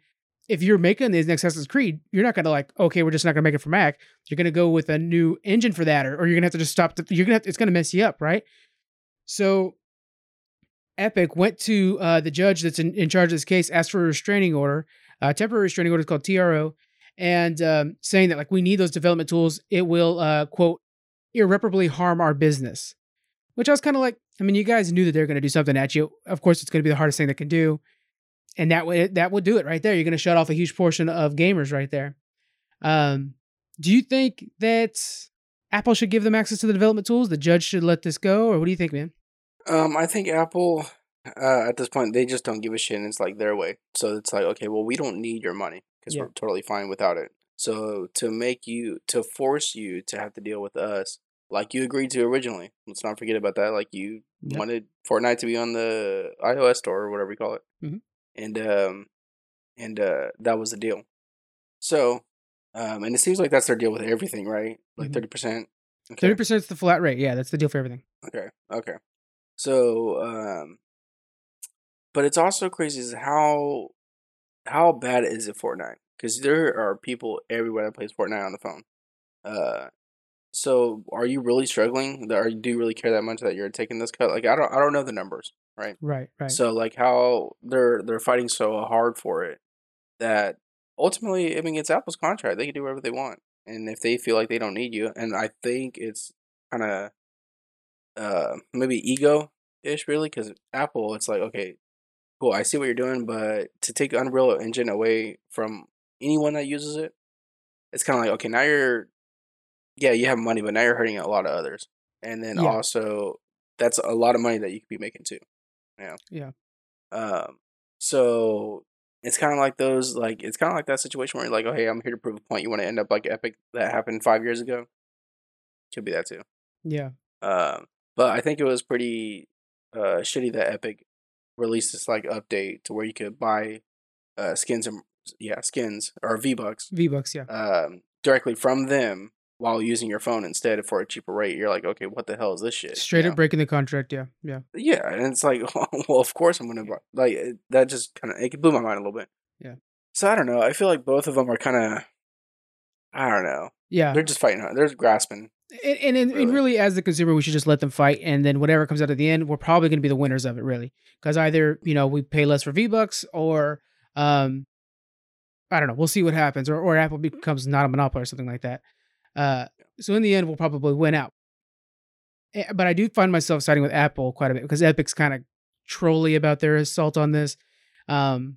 if you're making this next Assassin's Creed, you're not gonna like, okay, we're just not gonna make it for Mac. You're gonna go with a new engine for that, or, or you're gonna have to just stop. The, you're gonna it's gonna mess you up, right? So Epic went to uh, the judge that's in, in charge of this case, asked for a restraining order, a temporary restraining order is called TRO, and um, saying that like we need those development tools. It will uh, quote irreparably harm our business. Which I was kind of like, I mean, you guys knew that they're going to do something at you. Of course, it's going to be the hardest thing they can do, and that way that would do it right there. You're going to shut off a huge portion of gamers right there. Um, do you think that Apple should give them access to the development tools? The judge should let this go, or what do you think, man?
Um, I think Apple, uh, at this point, they just don't give a shit, and it's like their way. So it's like, okay, well, we don't need your money because
Yeah.
we're totally fine without it. So to make you, to force you to have to deal with us, like you agreed to originally. Let's not forget about that. Like you
Yep.
wanted Fortnite to be on the iOS store or whatever you call it,
Mhm.
and um, and uh, that was the deal. So, um, and it seems like that's their deal with everything, right? Like
Mhm.
thirty percent.
Thirty percent is the flat rate. Yeah, that's the deal for everything.
Okay. Okay. So, um, but it's also crazy is how how bad is it Fortnite? Because there are people everywhere that plays Fortnite on the phone. Uh, so are you really struggling? Are you do you really care that much that you're taking this cut? Like I don't I don't know the numbers, right?
Right, right.
So like how they're they're fighting so hard for it that ultimately I mean it's Apple's contract. They can do whatever they want. And if they feel like they don't need you, and I think it's kind of uh maybe ego ish really because Apple it's like okay cool I see what you're doing but to take Unreal Engine away from anyone that uses it it's kind of like okay now you're yeah, you have money, but now you're hurting a lot of others, and then
Yeah.
also that's a lot of money that you could be making too. Yeah.
Yeah.
Um. So it's kind of like those, like it's kind of like that situation where you're like, oh hey, I'm here to prove a point. You want to end up like Epic that happened five years ago. Could be that too.
Yeah.
Um, but I think it was pretty uh shitty that Epic released this like update to where you could buy uh skins and yeah skins or V Bucks
V Bucks, yeah.
um directly from them while using your phone instead for a cheaper rate. You're like, okay, what the hell is this shit? you
Straight
know?
up breaking the contract, yeah. Yeah.
Yeah, and it's like, well, of course I'm gonna buy. Like it- that just kind of it blew my mind a little bit.
Yeah.
So I don't know. I feel like both of them are kind of, I don't know.
Yeah.
They're just fighting. hard. They're grasping.
And, and, and
Really.
really, as the consumer, we should just let them fight, and then whatever comes out at the end, we're probably going to be the winners of it, really, because either you know we pay less for V Bucks, or um, I don't know, we'll see what happens, or or Apple becomes not a monopoly or something like that. Uh, so in the end, we'll probably win out. Eh, But I do find myself siding with Apple quite a bit because Epic's kind of trolly about their assault on this. Um,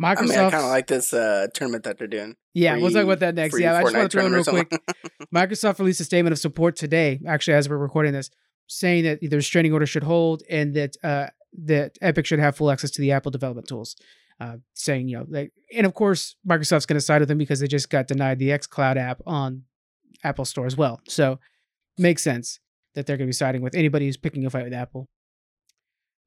Microsoft,
I mean, I kind of like this uh tournament that they're doing.
yeah, we'll talk about that next.
free
Yeah, I just want to throw in real quick. Microsoft released a statement of support today, actually, as we're recording this, saying that the restraining order should hold and that uh, that Epic should have full access to the Apple development tools. Uh, saying, you know, like, and of course, Microsoft's going to side with them because they just got denied the xCloud app on Apple Store as well. So, makes sense that they're going to be siding with anybody who's picking a fight with Apple.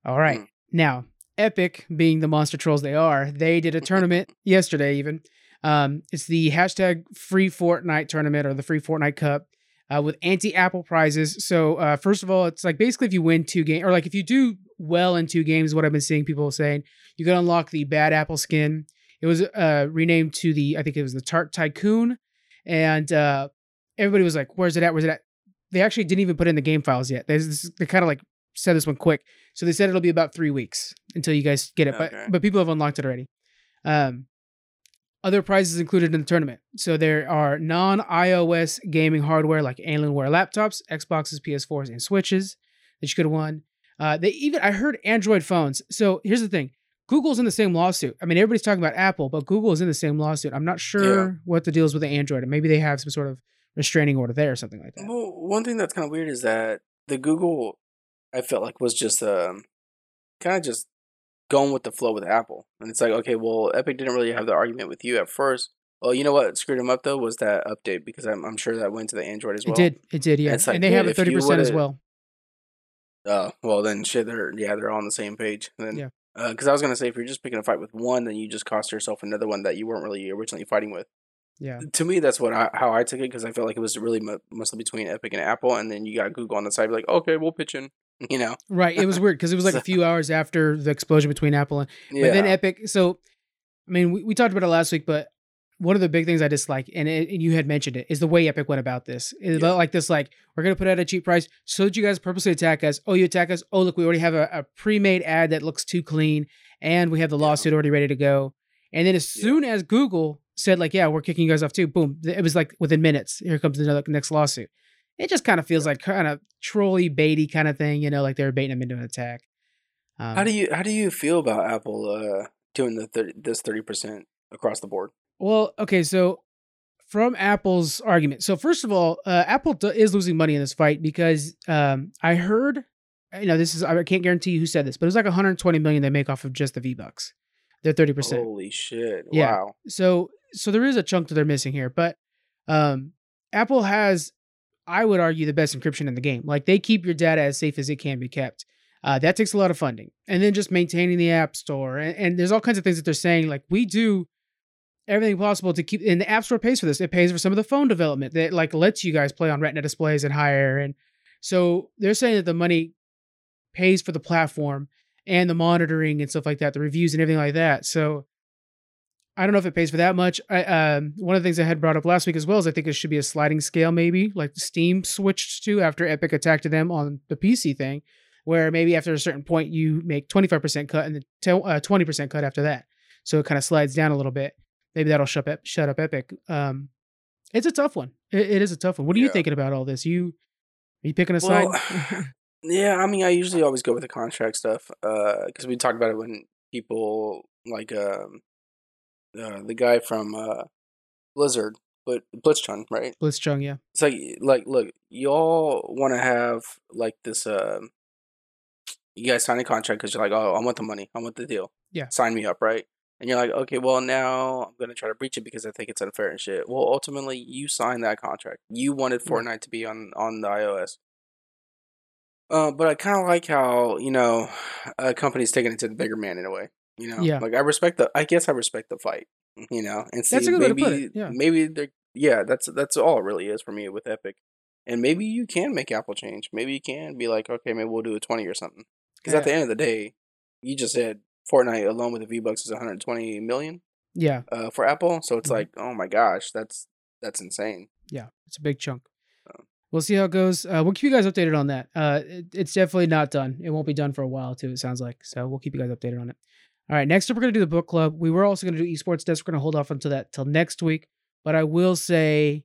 All right,
Mm.
now Epic, being the monster trolls they are, they did a tournament yesterday, even. Um, it's the hashtag free Fortnite tournament or the free Fortnite Cup uh, with anti Apple prizes. So, uh, first of all, it's like basically if you win two games, or like if you do well in two games, what I've been seeing people saying, you can unlock the bad Apple skin. It was uh, renamed to the, I think it was the Tart Tycoon. And uh, everybody was like, where's it at? Where's it at? They actually didn't even put in the game files yet. They, they kind of like said this one quick. So they said it'll be about three weeks until you guys get it.
Okay.
But but people have unlocked it already. Um, other prizes included in the tournament. So there are non-iOS gaming hardware like Alienware laptops, Xboxes, PS4s, and Switches that you could have won. Uh, they even I heard Android phones. So here's the thing: Google's in the same lawsuit. I mean, everybody's talking about Apple, but Google is in the same lawsuit. I'm not sure
Yeah.
what the deal is with the Android. And maybe they have some sort of restraining order there or something like that.
Well, one thing that's kind of weird is that the Google, I felt like was just um, kind of just going with the flow with Apple, and it's like, okay, well, Epic didn't really have the argument with you at first. Well, you know what screwed them up though was that update because I'm, I'm sure that went to the Android as well.
it did. It did. Yeah,
it's like,
and they
dude,
have a thirty percent as well.
Oh, well then shit, they're yeah, they're all on the same page. Then,
Yeah.
Uh, because I was gonna say, if you're just picking a fight with one, then you just cost yourself another one that you weren't really originally fighting with.
Yeah.
To me, that's what I, how I took it because I felt like it was really mo- mostly between Epic and Apple, and then you got Google on the side, like, okay, we'll pitch in, you know.
Right. It was weird because it was like a few hours after the explosion between Apple and
Yeah.
But then Epic. So, I mean, we, we talked about it last week, but one of the big things I dislike, and, it, and you had mentioned it, is the way Epic went about this. It's
Yeah.
like this, like we're gonna put out at a cheap price so that you guys purposely attack us. Oh, you attack us. Oh, look, we already have a, a pre-made ad that looks too clean, and we have the
Yeah.
lawsuit already ready to go. And then as
Yeah.
soon as Google said, like, yeah, we're kicking you guys off too, boom, it was like within minutes. Here comes another next lawsuit. It just kind of feels like kind of trolly baity kind of thing, you know, like they were baiting them into an attack. Um,
how do you how do you feel about Apple uh, doing the 30, this thirty percent across the board?
Well, okay, so from Apple's argument. So first of all, uh, Apple do- is losing money in this fight because um, I heard, you know, this is I can't guarantee you who said this, but it was like 120 million they make off of just the V Bucks. They're 30 percent.
Holy shit!
Yeah.
Wow.
So so there is a chunk that they're missing here, but um, Apple has, I would argue, the best encryption in the game. Like they keep your data as safe as it can be kept. Uh, that takes a lot of funding, and then just maintaining the app store, and, and there's all kinds of things that they're saying. Like we do everything possible to keep, and the app store pays for this. It pays for some of the phone development that like lets you guys play on Retina displays and higher, and so they're saying that the money pays for the platform and the monitoring and stuff like that, the reviews and everything like that. So I don't know if it pays for that much. I, um, one of the things I had brought up last week as well is I think it should be a sliding scale, maybe like Steam switched to after Epic attacked them on the PC thing, where maybe after a certain point you make 25% cut and then te- uh, 20% cut after that. So it kind of slides down a little bit. Maybe that'll shut up, shut up Epic. Um, it's a tough one. It, it is a tough one. What are you thinking about all this? You are you picking a side?
Yeah, I mean, I usually always go with the contract stuff because we talked about it when people like um, uh, the guy from uh, Blizzard but Blitzchung, right?
Blitzchung, yeah.
It's like like look, y'all want to have like this. Um, you guys sign a contract because you're like, oh, I want the money, I want the deal.
Yeah.
sign me up, right? And you're like, okay, well now I'm gonna try to breach it because I think it's unfair and shit. Well, ultimately, you signed that contract. You wanted. Fortnite to be on on the iOS. Uh, but I kind of like how you know a company's taking it to the bigger man in a way. You know,
Yeah.
like I respect the. I guess I respect the fight. You know, and see
That's a good way to
maybe
yeah.
maybe they're yeah. That's that's all it really is for me with Epic. And maybe you can make Apple change. Maybe you can be like, okay, maybe we'll do a twenty or something. Because at the end of the day, you just said Fortnite alone with the V Bucks is 120 million
Yeah,
uh, for Apple. So it's
Mhm.
like, oh my gosh, that's that's insane.
yeah. It's a big chunk. We'll see how it goes. Uh, we'll keep you guys updated on that. Uh, it, it's definitely not done. It won't be done for a while too. It sounds like. So we'll keep you guys updated on it. All right. Next up, we're gonna do the book club. We were also gonna do esports desk. We're gonna hold off until that till next week. But I will say,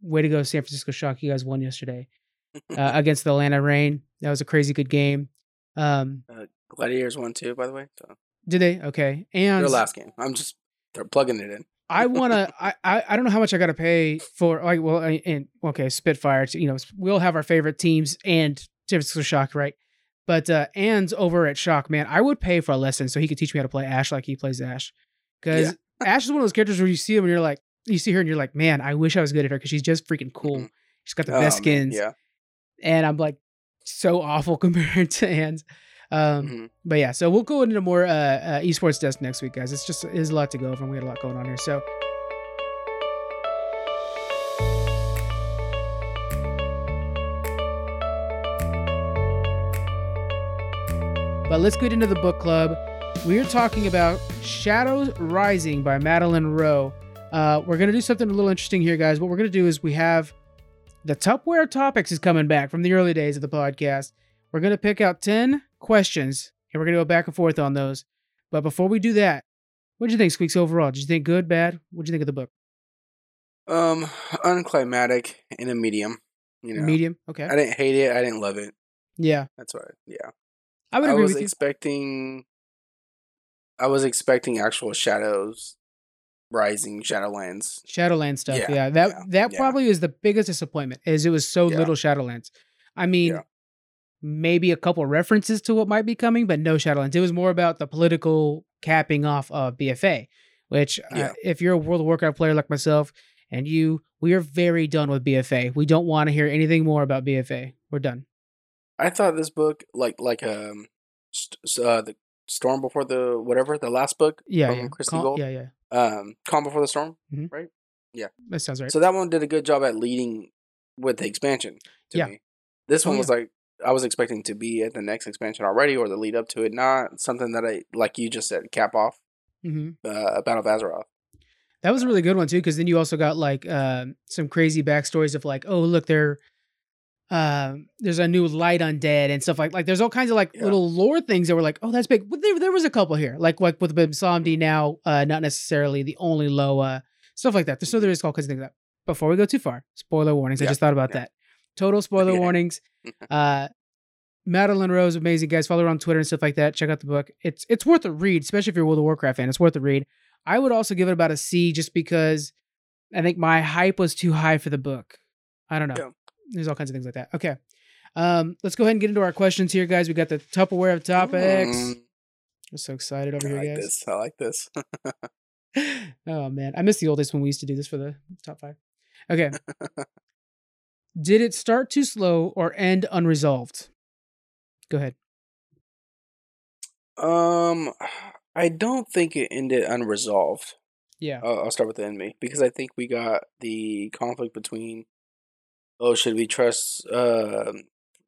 way to go, San Francisco Shock. You guys won yesterday uh, against the Atlanta Reign. That was a crazy good game. Um,
Gladiators won too, by the way. So
did they? Okay. And
their last game. I'm just they're plugging it in.
I want to. I, I I don't know how much I got to pay for. Like, well, I- and okay, Spitfire. You know, we'll have our favorite teams and Francisco Shock, right? But uh Ann's over at Shock, man. I would pay for a lesson so he could teach me how to play Ashe like he plays Ashe. Because Ashe is one of those characters where you see him and you're like, you see her and you're like, man, I wish I was good at her because she's just freaking cool.
Mhm.
She's got the
Oh,
best
man,
skins,
Yeah.
and I'm like so awful compared to Ann's. Um,
Mhm.
but yeah, so we'll go into more uh, uh, esports desk next week, guys. It's just there's a lot to go over, and we got a lot going on here. So. But let's get into the book club. We are talking about Shadows Rising by Madeleine Roux. Uh, we're gonna do something a little interesting here, guys. What we're gonna do is we have the Tupperware topics is coming back from the early days of the podcast. We're gonna pick out ten questions and we're gonna go back and forth on those. But before we do that, what did you think, Squeaks? Overall, did you think good, bad? What did you think of the book?
Um, unclimatic in a medium. You know,
Medium. Okay.
I didn't hate it. I didn't love it.
Yeah,
That's right. Yeah,
I would
I was
with you.
expecting. I was expecting actual shadows, rising Shadowlands.
Shadowlands stuff. Yeah,
Yeah,
that
yeah,
that
yeah.
probably is the biggest disappointment. Is it was so little Shadowlands. I mean. Maybe a couple references to what might be coming, but no Shadowlands. It was more about the political capping off of BFA, which uh, if you're a World of Warcraft player like myself and you, we are very done with BFA. We don't want to hear anything more about BFA. We're done.
I thought this book, like like um, st- uh, the storm before the whatever the last book
Yeah, yeah,
Christy
Cal-
Gold,
yeah, yeah.
um, calm before the storm. Right? Yeah.
That sounds right.
So that one did a good job at leading with the expansion to
Yeah.
me. This
Oh,
one was like I was expecting to be at the next expansion already or the lead up to it, not something that I like you just said cap off
hmm
uh, Battle of Azeroth.
That was a really good one too, because then you also got like uh, some crazy backstories of like, oh look, there, um, there's a new light undead and stuff like like. There's all kinds of like
Yeah.
little lore things that were like, oh, that's big. But there, there was a couple here, like like with Bwonsamdi now, uh, not necessarily the only Loa stuff like that. So there is all kinds of things like that. Before we go too far, spoiler warnings. I just thought about
yeah.
that. Total spoiler
Yeah.
warnings. Uh, Madeleine Roux, amazing guys. Follow her on Twitter and stuff like that. Check out the book. It's it's worth a read, especially if you're a World of Warcraft fan. It's worth a read. I would also give it about a C just because I think my hype was too high for the book. I don't know.
Yeah.
There's all kinds of things like that. Okay. Um, let's go ahead and get into our questions here, guys. We got the Tupperware of topics.
Mm,
I'm so excited over
I
here,
like
guys.
this. I like this.
oh man, I miss the old days when we used to do this for the top five. Okay. Did it start too slow or end unresolved? Go ahead.
um, I don't think it ended unresolved.
Yeah.
I'll, I'll start with the enemy because I think we got the conflict between. Oh, should we trust uh,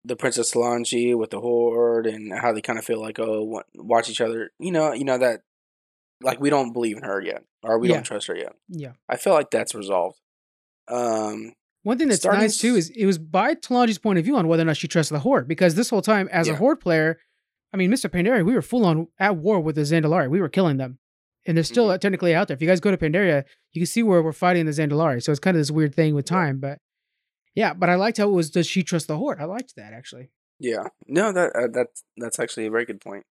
the Princess Solange with the Horde and how they kind of feel like oh watch each other? You know, you know that like we don't believe in her yet or we
Yeah.
don't trust her yet.
Yeah.
I feel like that's resolved. Um,
One thing that's
Starting
nice too is it was by Talanji's point of view on whether or not she trusts the Horde. Because this whole time, as a Horde player, I mean, Mists of Pandaria, we were full on at war with the Zandalari. We were killing them. And they're still
Mhm.
technically out there. If you guys go to Pandaria, you can see where we're fighting the Zandalari. So it's kind of this weird thing with
Yeah.
time. But yeah, but I liked how it was, does she trust the Horde? I liked that actually.
Yeah, no, that uh, that's that's actually a very good point.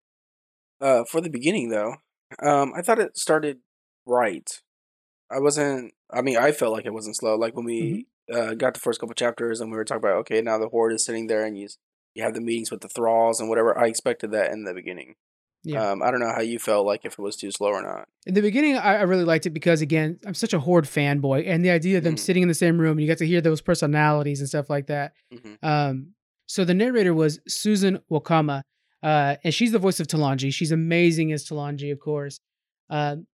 Uh, for the beginning though, um, I thought it started right. I wasn't. I mean, I felt like it wasn't slow. Like when we
Mm-hmm.
Uh, got the first couple chapters and we were talking about, okay, now the horde is sitting there and you you have the meetings with the thralls and whatever. I expected that in the beginning.
Yeah.
Um, I don't know how you felt like if it was too slow or not.
In the beginning, I, I really liked it because again, I'm such a horde fanboy, and the idea of them
Mhm.
sitting in the same room and you got to hear those personalities and stuff like that.
hmm
Um, so the narrator was Susan Wokoma, uh, and she's the voice of Talanji. She's amazing as Talanji, of course. Um,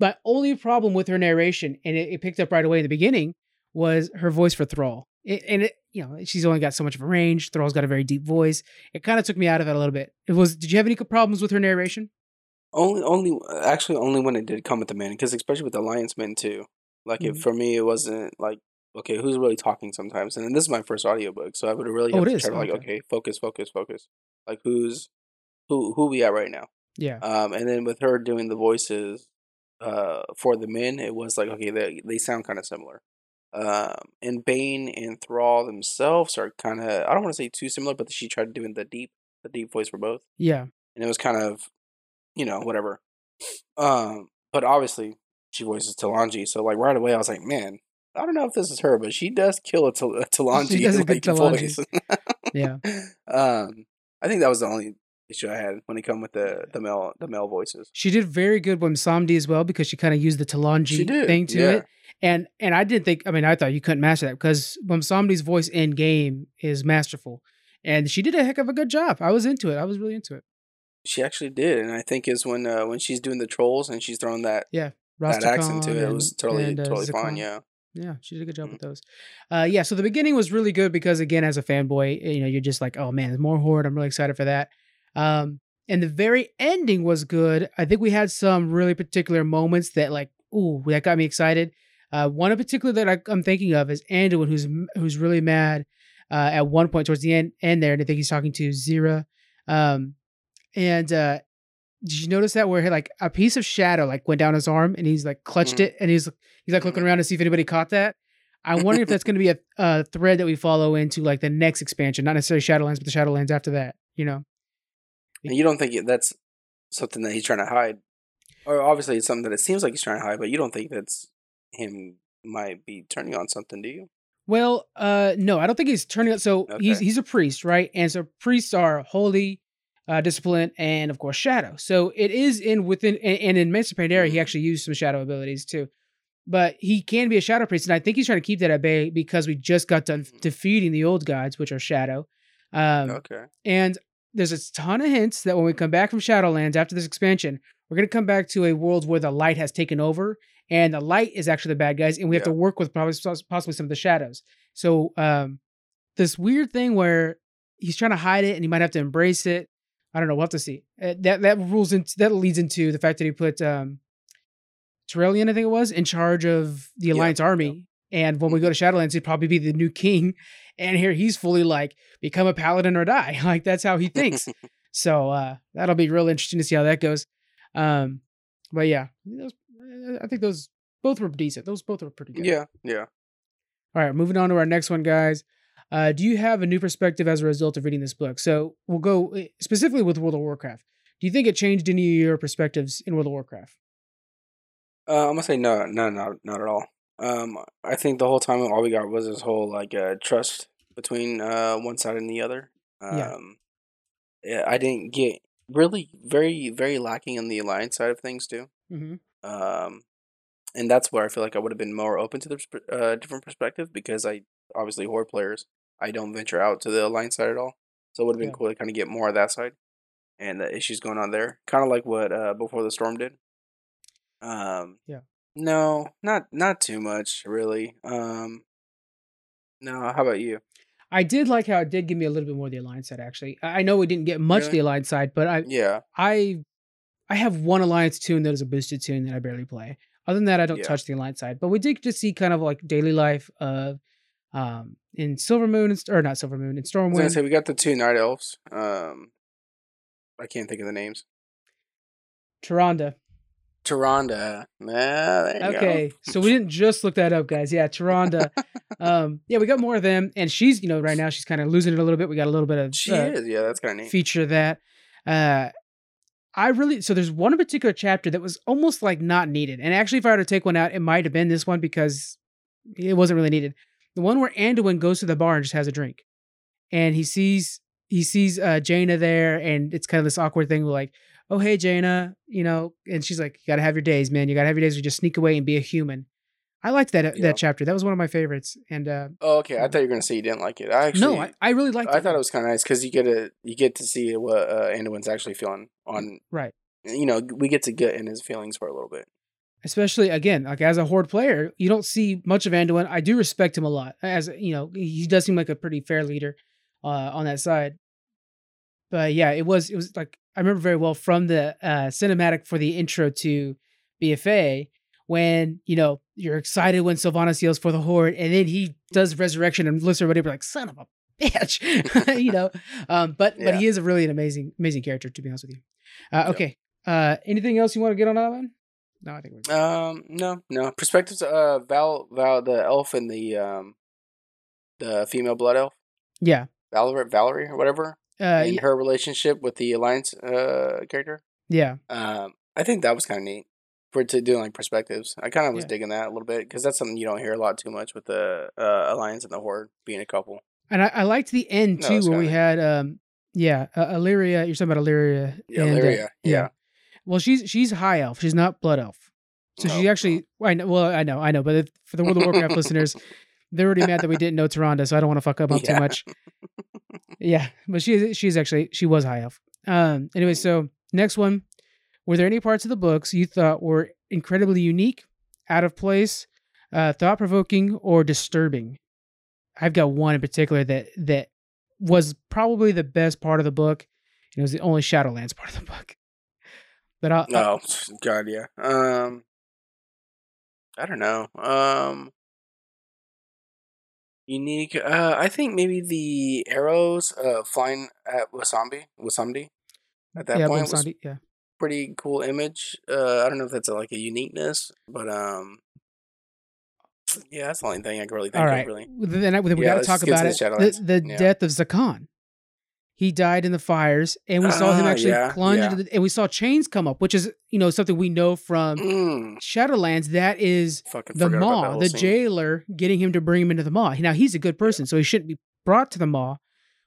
my only problem with her narration, and it, it picked up right away in the beginning, was her voice for Thrall. It, and it, you know, she's only got so much of a range. Thrall's got a very deep voice. It kind of took me out of it a little bit. It was. Did you have any problems with her narration?
Only, only, actually, only when it did come with the men, because especially with the Alliance men too. Like,
Mhm.
if for me, it wasn't like, okay, who's really talking sometimes? And then this is my first audiobook, so I would really
Oh,
have
it
to try to like,
Okay.
okay, focus, focus, focus. Like, who's, who, who we at right now?
Yeah.
Um, and then with her doing the voices, uh, for the men, it was like, okay, they they sound kind of similar. Um, and Bane and Thrall themselves are kind of, I don't want to say too similar, but she tried doing the deep, the deep voice for both
Yeah.
and it was kind of, you know, whatever. Um, but obviously she voices Talanji, so like right away I was like, man, I don't know if this is her, but she does kill a, Tal- a Talanji
does a good
like
Talanji. Yeah.
um, I think that was the only issue I had when it come with the the male the male voices.
She did very good with Samdi as well because she kind of used the Talanji thing to
yeah.
it. And and I didn't think I mean I thought you couldn't master that because Samdi's voice in game is masterful. And she did a heck of a good job. I was into it. I was really into it.
She actually did, and I think is when uh, when she's doing the trolls and she's throwing that Yeah. that accent to
Rastakhan
it, it was totally
and, uh,
totally fine. Yeah,
Yeah, she did a good job
Mhm.
with those. Uh, yeah, so the beginning was really good because again, as a fanboy, you know, you're just like, oh man, there's more horde. I'm really excited for that. Um, and the very ending was good. I think we had some really particular moments that like, ooh, that got me excited. Uh, one in particular that I, I'm thinking of is Anduin, who's who's really mad uh, at one point towards the end end there, and I think he's talking to Zira. Um, and uh, did you notice that where like a piece of shadow like went down his arm and he's like clutched
Mhm.
it and he's he's like looking around to see if anybody caught that. I'm wondering if that's going to be a, a thread that we follow into like the next expansion, not necessarily Shadowlands, but the Shadowlands after that. You know,
and you don't think that's something that he's trying to hide, or obviously it's something that it seems like he's trying to hide, but you don't think that's him might be turning on something, do you?
Well, uh, no, I don't think he's turning out. So he's
Okay.
he's a priest, right? And so priests are holy, uh, discipline, and of course shadow. So it is in within and, and in Mists of Pandaria, he
Mhm.
actually used some shadow abilities too. But he can be a shadow priest, and I think he's trying to keep that at bay because we just got done
Mhm.
defeating the old gods, which are shadow. Um,
Okay.
and there's a ton of hints that when we come back from Shadowlands after this expansion, we're going to come back to a world where the light has taken over, and the light is actually the bad guys, and we have to work with probably possibly some of the shadows. So um, this weird thing where he's trying to hide it, and he might have to embrace it. I don't know. We'll have to see. Uh, that that rules into that leads into the fact that he put um, Turalyon, I think it was, in charge of the
Yeah,
Alliance army. And when we go to Shadowlands, he'd probably be the new king. And here he's fully like, become a paladin or die. Like that's how he thinks. so uh, that'll be real interesting to see how that goes. Um, but yeah, those, uh, I think those both were decent. Those both were pretty good.
yeah, yeah.
All right, moving on to our next one, guys. Uh, do you have a new perspective as a result of reading this book? So we'll go uh, specifically with World of Warcraft. Do you think it changed any of your perspectives in World of Warcraft?
Uh, I'm gonna say no, no, no, not at all. Um, I think the whole time all we got was this whole like uh, trust between uh one side and the other. Um,
Yeah.
I didn't get really very very lacking on the alliance side of things too.
Mm-hmm.
Um, and that's where I feel like I would have been more open to the uh, different perspective because I obviously horde players. I don't venture out to the alliance side at all, so it would have been
Yeah.
cool to kind of get more of that side and the issues going on there, kind of like what uh before the storm did. Um,
Yeah.
No, not not too much really. Um, no. How about you?
I did like how it did give me a little bit more of the Alliance side. Actually, I know we didn't get much of
Really?
the Alliance side, but I
Yeah,
I I have one Alliance tune that is a boosted tune that I barely play. Other than that, I don't
Yeah.
touch the Alliance side. But we did just see kind of like daily life of um in Silver Moon and, or not Silver Moon in
I was
Stormwind.
say we got the two night elves. Um, I can't think of the names.
Tyrande.
Taronda. Go.
Okay, so we didn't just look that up, guys. Yeah, Tyrande. um, yeah, we got more of them, and she's you know right now she's kind of losing it a little bit. We got a little bit of
She
uh,
is. Yeah, that's kind of neat.
feature that. Uh, I really so there's one particular chapter that was almost like not needed. And actually, if I were to take one out, it might have been this one because it wasn't really needed. The one where Anduin goes to the bar and just has a drink, and he sees he sees uh, Jaina there, and it's kind of this awkward thing. Where like, oh hey Jaina, you know, and she's like, you gotta have your days, man. You gotta have your days where you just sneak away and be a human. I liked that uh,
Yeah.
that chapter. That was one of my favorites. And uh,
Oh, okay. I thought you were gonna say you didn't like it. I actually,
no, I, I really liked it.
I
it.
thought it was kind of nice because you get to you get to see what uh, Anduin's actually feeling on.
right.
You know, we get to get in his feelings for a little bit.
especially again like as a horde player you don't see much of Anduin. I do respect him a lot as you know he does seem like a pretty fair leader uh, on that side but yeah it was it was like I remember very well from the uh, cinematic for the intro to BFA when you know you're excited when Sylvanas yells for the horde and then he does resurrection and lifts everybody up, like son of a bitch you know? Um, but but he is a really an amazing amazing character to be honest with you. Uh,
Yeah.
okay uh, anything else you want to get on that one? No I think we're good.
Um, no, no. Perspectives. Uh, Val, Val, the elf and the um, the female blood elf,
yeah.
Valerie, Valerie or whatever,
Uh,
and her relationship with the alliance uh character.
yeah,
Um, I think that was kind of neat for to do like perspectives. I kind of was
Yeah.
digging that a little bit because that's something you don't hear a lot too much with the uh, alliance and the horde being a couple.
and I, I liked the end too,
it's
where we had um, yeah, uh, Illyria. You're talking about Illyria.
Yeah,
and, uh,
Illyria, yeah.
Well, she's she's high elf. She's not blood elf. So
No,
she
no.
actually, I know. Well, I know, I know. But if, for the World of Warcraft listeners, they're already mad that we didn't know Tyrande, so I don't want to fuck up on too much. Yeah, but she is she's actually she was high elf. Um. Anyway, so next one, were there any parts of the books you thought were incredibly unique, out of place, uh, thought provoking, or disturbing? I've got one in particular that that was probably the best part of the book, and it was the only Shadowlands part of the book. But I'll,
Oh God, yeah. Um, I don't know. Um, unique. Uh, I think maybe the arrows uh flying at Bwonsamdi, Bwonsamdi. At that
yeah,
point
Boom
was
yeah.
pretty cool image. Uh, I don't know if that's like a uniqueness, but um, yeah, that's the only thing I can really think
All
of. Really,
Then, I- then we
Yeah,
got to talk about it. The, the
Yeah.
death of Zekhan. He died in the fires, and we saw him
Ah,
actually
yeah,
plunge
yeah.
into the, and we saw chains come up, which is you know something we know from
mm,
Shadowlands. That is
fucking
the Maw, the
scene.
jailer, getting him to bring him into the Maw. Now he's a good person, so he shouldn't be brought to the Maw,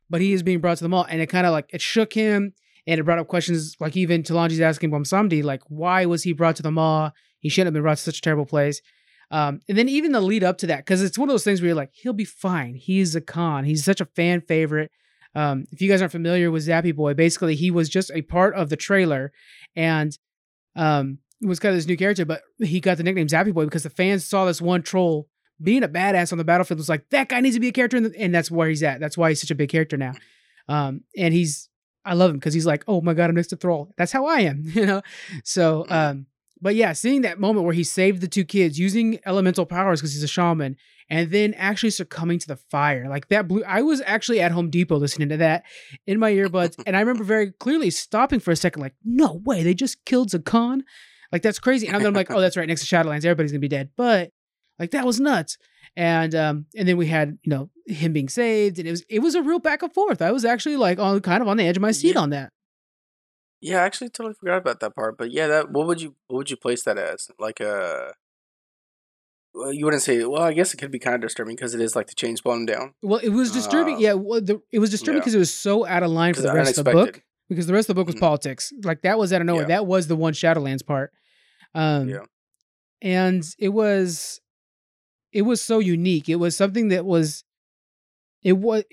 but he is being brought to the Maw, and it kind of like it shook him, and it brought up questions like even Talanji's asking Bwonsamdi, like why was he brought to the Maw? He shouldn't have been brought to such a terrible place. Um, and then even the lead up to that, because it's one of those things where you're like, he'll be fine. He's a con. He's such a fan favorite. Um, if you guys aren't familiar with Zappy Boy, basically he was just a part of the trailer, and um, was kind of this new character, but he got the nickname Zappy Boy because the fans saw this one troll being a badass on the battlefield. Was like that guy needs to be a character, in the, and that's where he's at. That's why he's such a big character now. Um, and he's I love him because he's like, oh my god, I'm next to Thrall. That's how I am, you know. So, um, but yeah, seeing that moment where he saved the two kids using elemental powers because he's a shaman, and then actually succumbing to the fire, like that blue, I was actually at Home Depot listening to that in my earbuds, and I remember very clearly stopping for a second, like, no way, they just killed Zekhan. Like that's crazy. And then I'm like, oh, that's right, next to Shadowlands, everybody's gonna be dead. But like that was nuts. And um, and then we had you know him being saved, and it was it was a real back and forth. I was actually like on kind of on the edge of my seat
Yeah.
on that.
Yeah, I actually totally forgot about that part. But yeah, that what would you what would you place that as? Like a well, you wouldn't say. Well, I guess it could be kind of disturbing because it is like the chains him down.
Well, it was disturbing.
Uh,
yeah, well, the, it was disturbing
yeah.
because it was so out of line for the rest of the book. Because the rest of the book was
Mhm.
politics. Like that was out of nowhere.
Yeah.
That was the one Shadowlands part. Um,
Yeah.
and it was, it was so unique. It was something that was, it was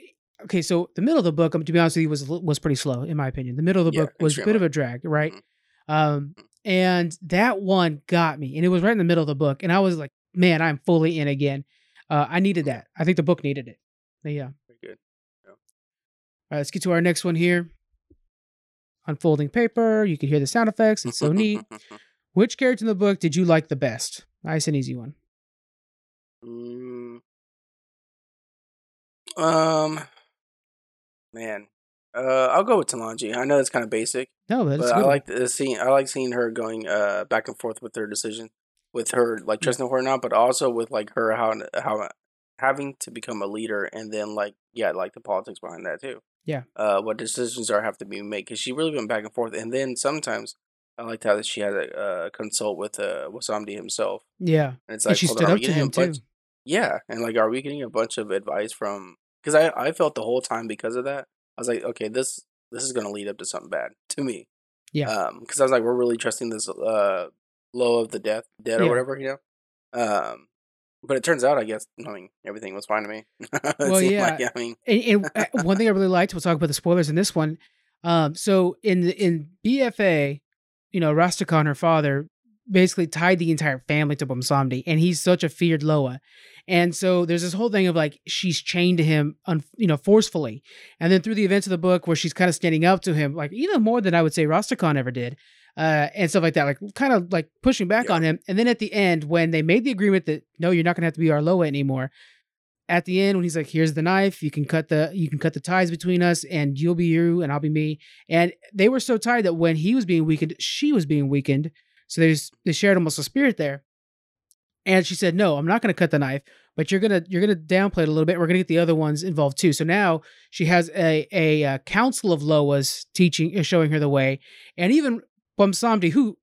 okay. So the middle of the book, um, to be honest with you, was was pretty slow in my opinion. The middle of the
Yeah,
book was a bit of a drag, right?
Mhm.
Um, and that one got me, and it was right in the middle of the book, and I was like, man, I'm fully in again. Uh, I needed that. I think the book needed it. But yeah.
Very good.
All right, let's get to our next one here. Unfolding paper. You can hear the sound effects. It's so neat. Which character in the book did you like the best? Nice and easy one.
Mm. Um, man, uh, I'll go with Talanji. I know it's kind of basic,
No, but it's
but I like the scene. I like seeing her going uh back and forth with her decision, with her like trusting her or not, but also with like her how how having to become a leader, and then like yeah, like the politics behind that too.
Yeah.
Uh, what decisions are have to be made because she really went back and forth, and then sometimes I liked how that she had a uh, consult with uh Bwonsamdi himself,
Yeah.
and it's
And
like,
she stood
on, are
up
we
to
getting a
him too.
bunch? Yeah, and like, are we getting a bunch of advice from? Because I I felt the whole time because of that, I was like, okay, this this is gonna lead up to something bad to me.
Yeah.
Um, because I was like, we're really trusting this uh low of the death dead or
Yeah.
whatever, you know. Um, but it turns out, I guess, I mean, everything was fine to me.
Well, yeah.
like, I mean,
And, and uh, one thing I really liked, we'll talk about the spoilers in this one. Um, so in the, in BFA, you know, Rastakhan, her father, basically tied the entire family to Bwonsamdi, and he's such a feared Loa. And so there's this whole thing of like she's chained to him, un, you know, forcefully. And then through the events of the book, where she's kind of standing up to him, like even more than I would say Rastakhan ever did, uh, and stuff like that, like kind of like pushing back
Yeah.
on him. And then at the end, when they made the agreement that no, you're not going to have to be our Loa anymore, at the end when he's like here's the knife you can cut the you can cut the ties between us and you'll be you and i'll be me and they were so tied that when he was being weakened she was being weakened so they just, they shared almost a spirit there and she said no i'm not going to cut the knife but you're going to you're going to downplay it a little bit we're going to get the other ones involved too so now she has a a, uh council of loas teaching uh, showing her the way and even Bwonsamdi, who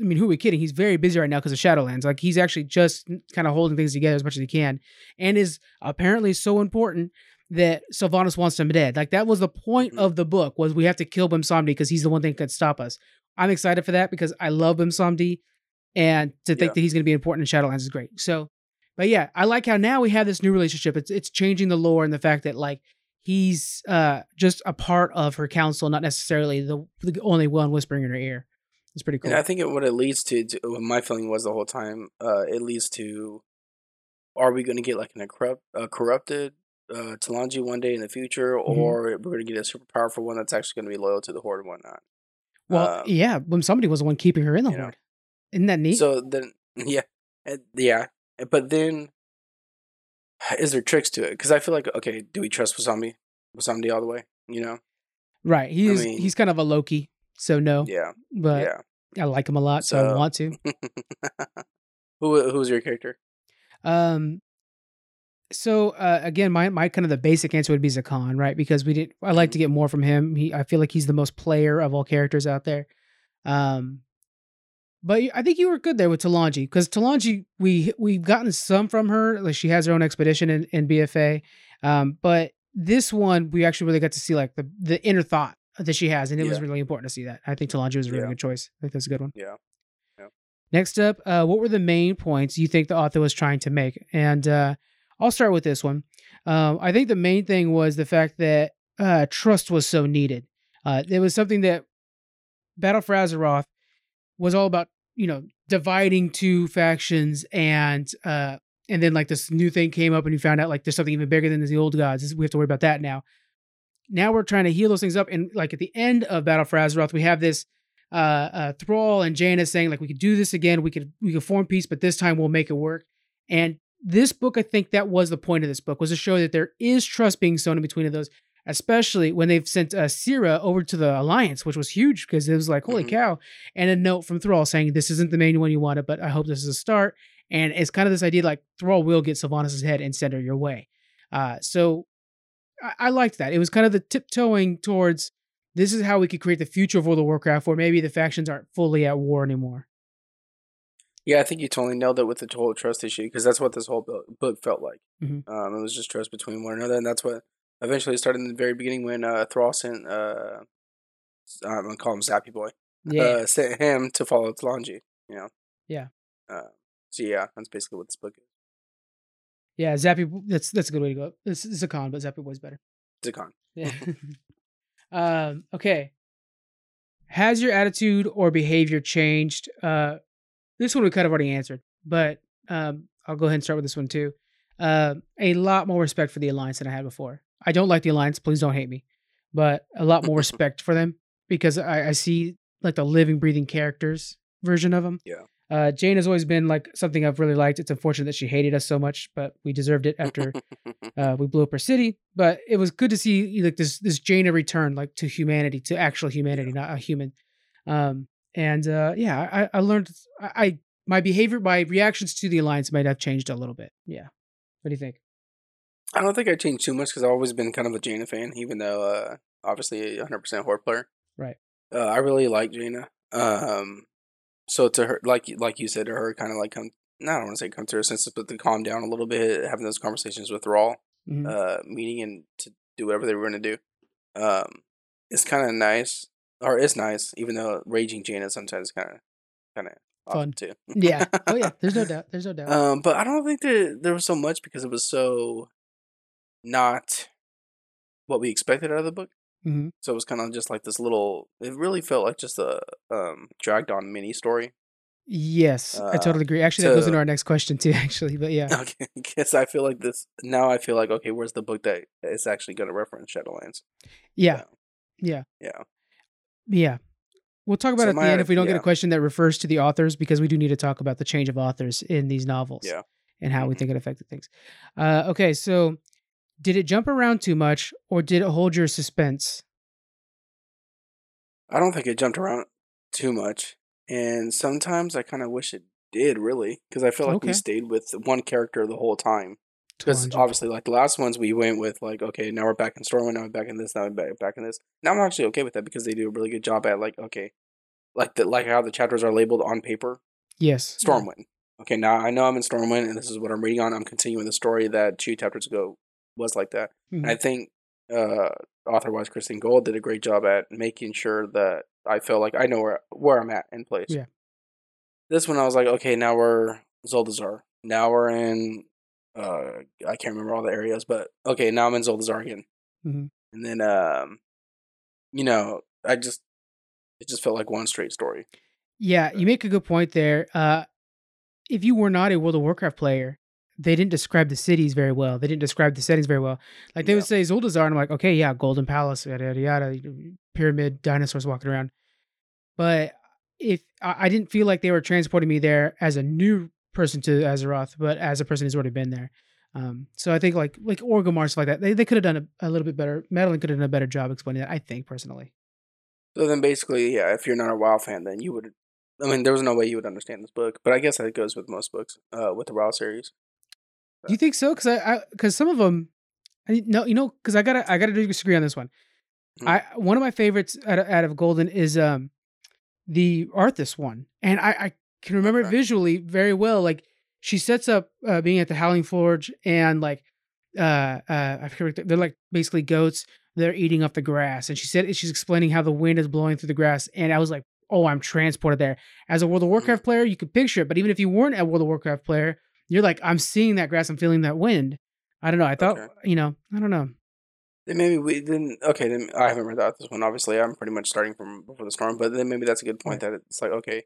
I mean, who are we kidding? He's very busy right now because of Shadowlands. Like he's actually just kind of holding things together as much as he can, and is apparently so important that Sylvanas wants him dead. Like that was the point
Mhm.
of the book was we have to kill Bwonsamdi because he's the one thing that could stop us. I'm excited for that because I love Bwonsamdi, and to think
Yeah.
that he's going to be important in Shadowlands is great. So, but yeah, I like how now we have this new relationship. It's it's changing the lore and the fact that like he's uh just a part of her council, not necessarily the, the only one whispering in her ear. It's pretty cool.
and I think it, what it leads to, to, what my feeling was the whole time, uh, it leads to, are we going to get like an, a corrupt, a corrupted uh, Talanji one day in the future,
Mm-hmm.
or we're going to get a super powerful one that's actually going to be loyal to the Horde and whatnot?
Well,
Um,
yeah, when somebody was the one keeping her in the
you know.
horde. Isn't that neat?
So then, yeah, yeah, but then, is there tricks to it? Because I feel like, okay, do we trust Bwonsamdi, Bwonsamdi all the way? You know,
right. He
I
is
mean-
he's kind of a Loki, so no.
yeah,
But
yeah.
I like him a lot, so, I want to.
Who who's your character?
Um so uh, again, my my kind of the basic answer would be Zekhan, right? Because we did I like to get more from him. He I feel like he's the most player of all characters out there. Um but I think you were good there with Talanji because Talanji we we've gotten some from her. Like she has her own expedition in, in BFA, um, but this one we actually really got to see like the the inner thought that she has, and it was really important to see that. I think Talanji was a really
Yeah.
good choice. I think that's a good one.
Yeah.
Next up, uh, what were the main points you think the author was trying to make? And uh, I'll start with this one. Um, I think the main thing was the fact that uh, trust was so needed. Uh, it was something that Battle for Azeroth was all about, you know, dividing two factions, and uh, and then like this new thing came up, and you found out like there's something even bigger than the old gods. We have to worry about that now. Now we're trying to heal those things up, and like at the end of Battle for Azeroth, we have this uh, uh Thrall and Jaina saying like we could do this again, we could we could form peace, but this time we'll make it work. And this book, I think that was the point of this book was to show that there is trust being sown in between of those, especially when they've sent uh, Syrah over to the Alliance, which was huge because it was like holy
Mhm.
cow, and a note from Thrall saying this isn't the main one you wanted, but I hope this is a start. And it's kind of this idea like Thrall will get Sylvanas' head and send her your way. Uh, so I, I liked that. It was kind of the tiptoeing towards this is how we could create the future of World of Warcraft, where maybe the factions aren't fully at war anymore.
Yeah, I think you totally nailed it with the whole trust issue because that's what this whole book felt like.
Mhm.
Um, it was just trust between one another, and that's what eventually it started in the very beginning when uh, Thrall sent, uh, I'm gonna call him Zappy Boy,
Yeah,
uh, sent him to follow Talanji. You know.
Yeah.
Uh, so yeah, that's basically what this book is.
yeah. Zappy, that's that's a good way to go. This is a con, but Zappy Boy's better.
Zekhan.
Yeah. um, okay. Has your attitude or behavior changed? Uh, this one we kind of already answered, but um, I'll go ahead and start with this one too. Uh, a lot more respect for the alliance than I had before. I don't like the alliance. Please don't hate me, but a lot more respect for them because I, I see like the living, breathing characters version of them.
Yeah.
Uh, Jane has always been like something I've really liked. It's unfortunate that she hated us so much, but we deserved it after uh, we blew up her city. But it was good to see like this this Jaina return like to humanity, to actual humanity, not a human. Um, and uh, yeah, I, I learned I, I my behavior, my reactions to the alliance might have changed a little bit. Yeah. What do you think?
I don't think I changed too much because I've always been kind of a Jaina fan, even though uh, obviously 100% horde player.
Right.
Uh, I really like Jaina. Um, so to her, like like you said, to her kind of like come. I don't want to say come to her senses, but to calm down a little bit, having those conversations with Rawl,
Mhm.
uh, meeting and to do whatever they were going to do. Um, it's kind of nice, or it's nice, even though raging Jaina sometimes kind of kind of
Fun.
too.
yeah. Oh yeah. There's no doubt. There's no doubt.
Um, but I don't think there there was so much because it was so not what we expected out of the book.
hmm
So it was kind of just like this little. It really felt like just a um dragged on mini story.
Yes, I
Uh,
totally agree. Actually, that goes into our next question too. Actually, but yeah.
Okay, because I feel like this now. I feel like okay, where's the book that is actually going to reference Shadowlands?
Yeah. Yeah.
Yeah.
Yeah. We'll talk about
So
it at the end if we don't get a question that refers to the authors because we do need to talk about the change of authors in these novels
Yeah.
and how we
Mhm.
think it affected things. Uh, okay, so did it jump around too much or did it hold your suspense?
I don't think it jumped around too much, and sometimes I kind of wish it did really because I feel like
Okay.
we stayed with one character the whole time. Because obviously, like the last ones, we went with like, okay, now we're back in Stormwind, now we're back in this, now we're back, back in this. Now I'm actually okay with that because they do a really good job at like, okay, like the like how the chapters are labeled on paper.
Yes.
Stormwind. Okay, now I know I'm in Stormwind, and this is what I'm reading on. I'm continuing the story that two chapters ago was like that.
Mhm.
I think uh, author wise Christie Golden did a great job at making sure that I felt like I know where where I'm at in place.
Yeah.
This one I was like, okay, now we're Zuldazar. Now we're in uh I can't remember all the areas, but okay, now I'm in Zuldazar again.
Mhm.
And then um you know, I just it just felt like one straight story.
Yeah, you make a good point there. Uh, if you were not a World of Warcraft player, they didn't describe the cities very well. They didn't describe the settings very well. Like they
Yeah.
would say Zuldazar, and I'm like, okay, yeah, Golden Palace, yada yada yada, pyramid, dinosaurs walking around. But if I, I didn't feel like they were transporting me there as a new person to Azeroth, but as a person who's already been there. Um, so I think like like Orgrimmar stuff like that, they, they could have done a, a little bit better. Madeleine could have done a better job explaining that. I think personally.
So then basically, yeah, if you're not a WoW fan, then you would I mean, there was no way you would understand this book, but I guess that goes with most books, uh, with the WoW series.
Do you think so? Because I, because some of them, I no, you know, because I gotta, I gotta disagree on this one.
Mhm.
I one of my favorites out of, out of Golden is um the Arthas one, and I, I can remember it visually very well. Like she sets up uh, being at the Howling Fjord, and like uh uh I forget, they're like basically goats. They're eating up the grass, and she said she's explaining how the wind is blowing through the grass, and I was like, oh, I'm transported there. As a World of Warcraft player, you could picture it, but even if you weren't a World of Warcraft player, you're like, I'm seeing that grass, I'm feeling that wind. I don't know. I thought,
Okay.
you know, I don't know.
Then maybe we then okay. Then I haven't read out this one. Obviously, I'm pretty much starting from before the storm. But then maybe that's a good point that it's like okay,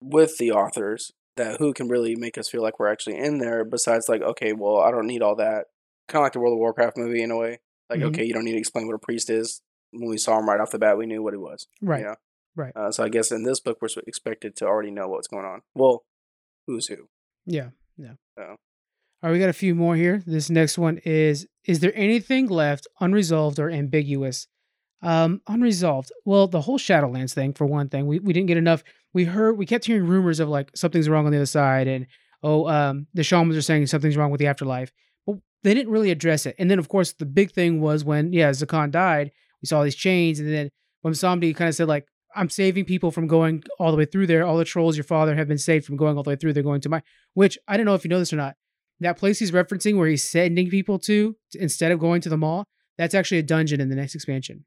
with the authors that who can really make us feel like we're actually in there. Besides, like okay, well, I don't need all that. Kind of like the World of Warcraft movie in a way. Like
Mhm.
okay, you don't need to explain what a priest is. When we saw him right off the bat, we knew what he was.
Right.
You know?
Right.
Uh, so I guess in this book, we're expected to already know what's going on. Well, who's who?
Yeah. Yeah.
So.
All right, we got a few more here. This next one is Is there anything left unresolved or ambiguous? Um, unresolved. Well, the whole Shadowlands thing, for one thing, we, we didn't get enough. We heard, we kept hearing rumors of like something's wrong on the other side, and oh, um, the shamans are saying something's wrong with the afterlife, but they didn't really address it. And then, of course, the big thing was when, yeah, Zekhan died, we saw these chains, and then when Samdi kind of said, like, I'm saving people from going all the way through there. All the trolls your father have been saved from going all the way through. They're going to my, which I don't know if you know this or not. That place he's referencing where he's sending people to instead of going to the Maw, that's actually a dungeon in the next expansion.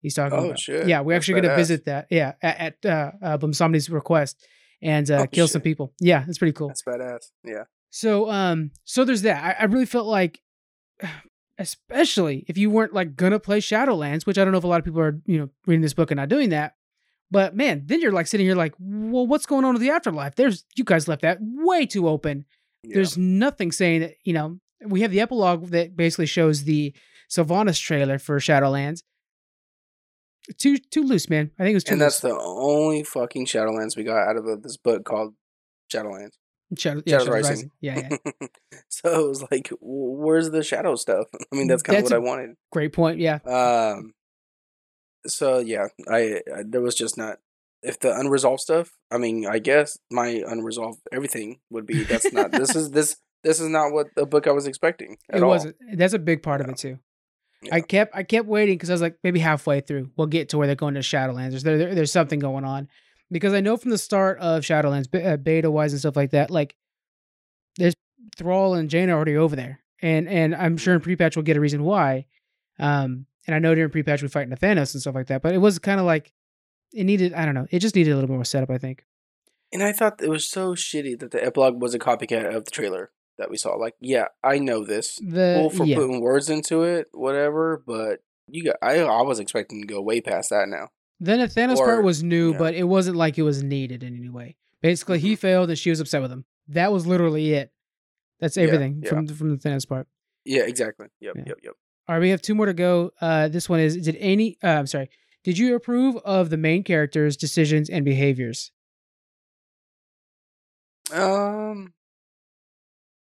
He's talking
Oh,
about.
shit.
Yeah, we're
That's
actually going to visit that. Yeah, at, at uh, uh, Bwonsamdi's request and uh,
Oh,
kill some people. Yeah, it's pretty cool.
That's badass. Yeah.
So um so there's that. I, I really felt like especially if you weren't like gonna play Shadowlands, which I don't know if a lot of people are, you know, reading this book and not doing that. But man, then you're like sitting here like, well, what's going on with the afterlife? There's you guys left that way too open.
yeah.
There's nothing saying that, you know, we have the epilogue that basically shows the Sylvanas trailer for Shadowlands. Too too loose, man. I think it was too
and that's
loose.
the only fucking Shadowlands we got out of uh, this book called Shadowlands.
Shadow, yeah,
Shadows Rising.
Rising. Yeah, yeah.
so it was like, where's the shadow stuff? I mean, that's kind of what
a-
I wanted.
Great point. Yeah.
Um, so yeah, I, I there was just not if the unresolved stuff. I mean, I guess my unresolved everything would be that's not this is this this is not what the book I was expecting. At
it wasn't. That's a big part of it too.
Yeah.
I kept I kept waiting because I was like maybe halfway through we'll get to where they're going to Shadowlands. There's there, there- there's something going on because I know from the start of Shadowlands be- uh, beta wise and stuff like that like there's Thrall and Jaina already over there and and I'm sure in pre-patch we'll get a reason why. Um and I know during pre-patch we fight Nathanos and stuff like that, but it was kind of like it needed I don't know it just needed a little bit more setup I think.
And I thought it was so shitty that the epilogue was a copycat of the trailer that we saw. Like, yeah, I know this.
The
Cool for
yeah.
putting words into it, whatever. But you got, I, I was expecting to go way past that now.
The Nathanos
Or-
part was new,
yeah.
but it wasn't like it was needed in any way. Basically, he mm-hmm. failed and she was upset with him. That was literally it. That's everything
yeah.
from from the Thanos part.
Yeah, exactly. Yep, yep, yep.
All right, we have two more to go. Uh, this one is: Did any? Uh, I'm sorry. Did you approve of the main character's decisions and behaviors?
Um,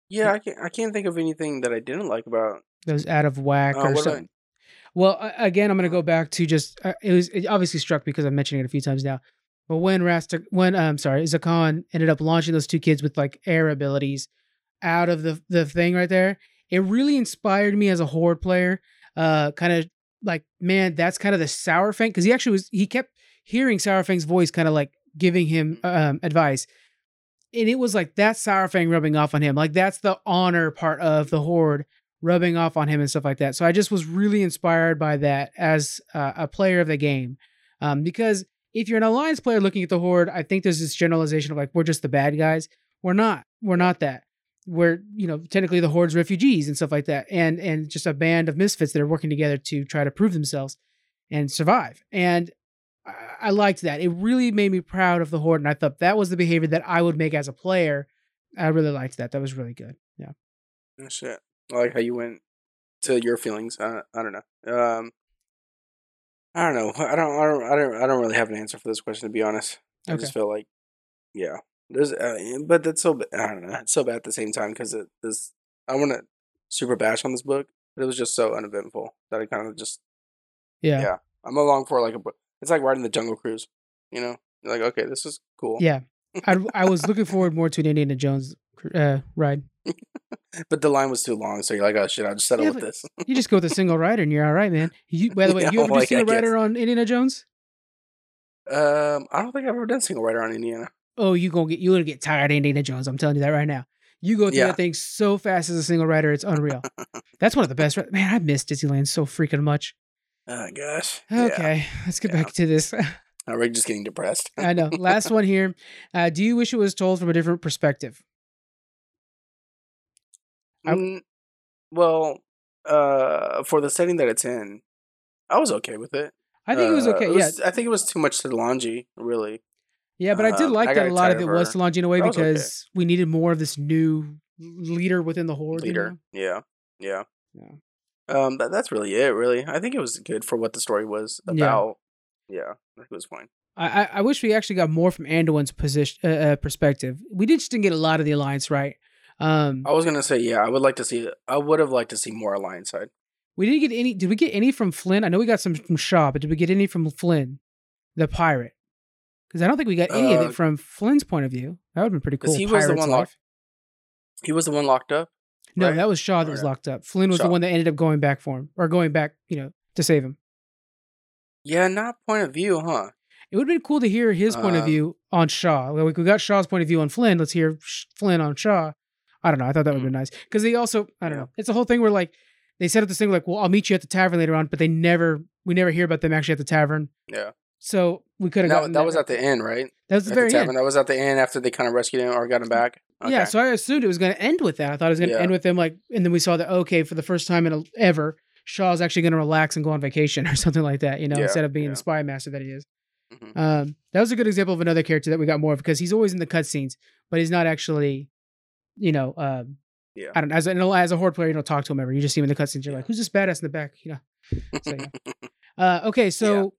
yeah, I can't, I can't think of anything that I didn't like about.
Those out of whack
Uh,
or something? Well, again, I'm going to go back to just uh, it was it obviously struck because I'm mentioning it a few times now. But when Rasta, when I'm sorry, Zekhan ended up launching those two kids with like air abilities out of the the thing right there, it really inspired me as a horde player. Uh, kind of like man, that's kind of the Saurfang because he actually was he kept hearing Saurfang's voice, kind of like giving him um, advice. And it was like that Saurfang rubbing off on him. Like that's the honor part of the horde rubbing off on him and stuff like that. So I just was really inspired by that as uh, a player of the game. Um, because if you're an alliance player looking at the horde, I think there's this generalization of like we're just the bad guys. We're not. We're not that. We're you know technically the horde's refugees and stuff like that, and and just a band of misfits that are working together to try to prove themselves and survive. And I, I liked that. It really made me proud of the horde, and I thought that was the behavior that I would make as a player. I really liked that. That was really good. Yeah.
Oh, shit. I like how you went to your feelings. I, I don't know. Um, I don't know. I don't. I don't. I don't. I don't really have an answer for this question to be honest. I
Okay.
just feel like, yeah, there's. Uh, but that's so. I don't know. It's so bad at the same time because it this. I want to super bash on this book, but it was just so uneventful that I kind of just.
Yeah.
Yeah. I'm along for like a. book. It's like riding the Jungle Cruise. You know, You're like okay, this is cool.
Yeah. I I was looking forward more to an Indiana Jones uh, ride.
But the line was too long, so you're like, oh shit, I'll just settle
Yeah,
with this.
You just go with a single rider and you're all right, man. You, by the way,
Yeah,
you ever do
like, I
single rider on Indiana Jones?
um, I don't think I've ever done single rider on Indiana.
Oh, you gonna get you gonna get tired of Indiana Jones. I'm telling you that right now. You go through
Yeah.
that thing so fast as a single rider, it's unreal. That's one of the best. Man, I miss Disneyland so freaking much.
Oh gosh. Yeah.
Okay, let's get
Yeah.
back to this.
Now we're just getting depressed.
I know. Last one here. Uh, do you wish it was told from a different perspective?
Mm, well, uh, for the setting that it's in, I was okay with it.
I think it was
Uh,
okay.
it
yeah,
I think it was too much Solange, really.
Yeah, but I did
um,
like
I
that a lot of it was. Solange in a way
was okay.
because we needed more of this new leader within the horde. you
Leader.
know?
Yeah. Yeah.
Yeah.
Um, that, that's really it. Really, I think it was good for what the story was about. Yeah, I think it was fine.
I, I I wish we actually got more from Anduin's position uh, uh, perspective. We did just didn't get a lot of the alliance right. Um,
I was gonna say, yeah, I would like to see. I would have liked to see more Alliance side.
we didn't get any. Did we get any from Flynn? I know we got some from Shaw, but did we get any from Flynn, the pirate? Because I don't think we got any of
Uh,
it from Flynn's point of view. That would have been pretty cool.
he was the one
life.
locked- He was the one locked up.
No,
right?
that was Shaw that was locked up. Flynn was the one that ended up going back for him, or going back, you know, to save him.
Yeah, not point of view, huh?
It would have been cool to hear his point of
Um,
view on Shaw. Well, we got Shaw's point of view on Flynn. Let's hear Flynn on Shaw. I don't know. I thought that would have been nice because they also, I don't
Mm. Yeah.
know. It's a whole thing where like they set up this thing like, well, I'll meet you at the tavern later on, but they never, we never hear about them actually at the tavern.
Yeah.
So we could have
That,
gotten
that was at the end, right?
that was the
At
very
the
end.
That was at the end after they kind of rescued him or got him back. Okay.
Yeah, so I assumed it was going to end with that. I thought it was going to
Yeah.
end with them like, and then we saw that okay, for the first time in a, ever, Shaw's actually going to relax and go on vacation or something like that. You know,
Yeah,
instead of being
yeah.
the spy master that he is.
Mhm.
Um, that was a good example of another character that we got more of because he's always in the cutscenes, but he's not actually, you know, um,
Yeah.
I don't know. As a, as a horde player, you don't talk to him ever. You just see him in the cutscenes. You're like, who's this badass in the back? You know. So, yeah. Uh, okay, so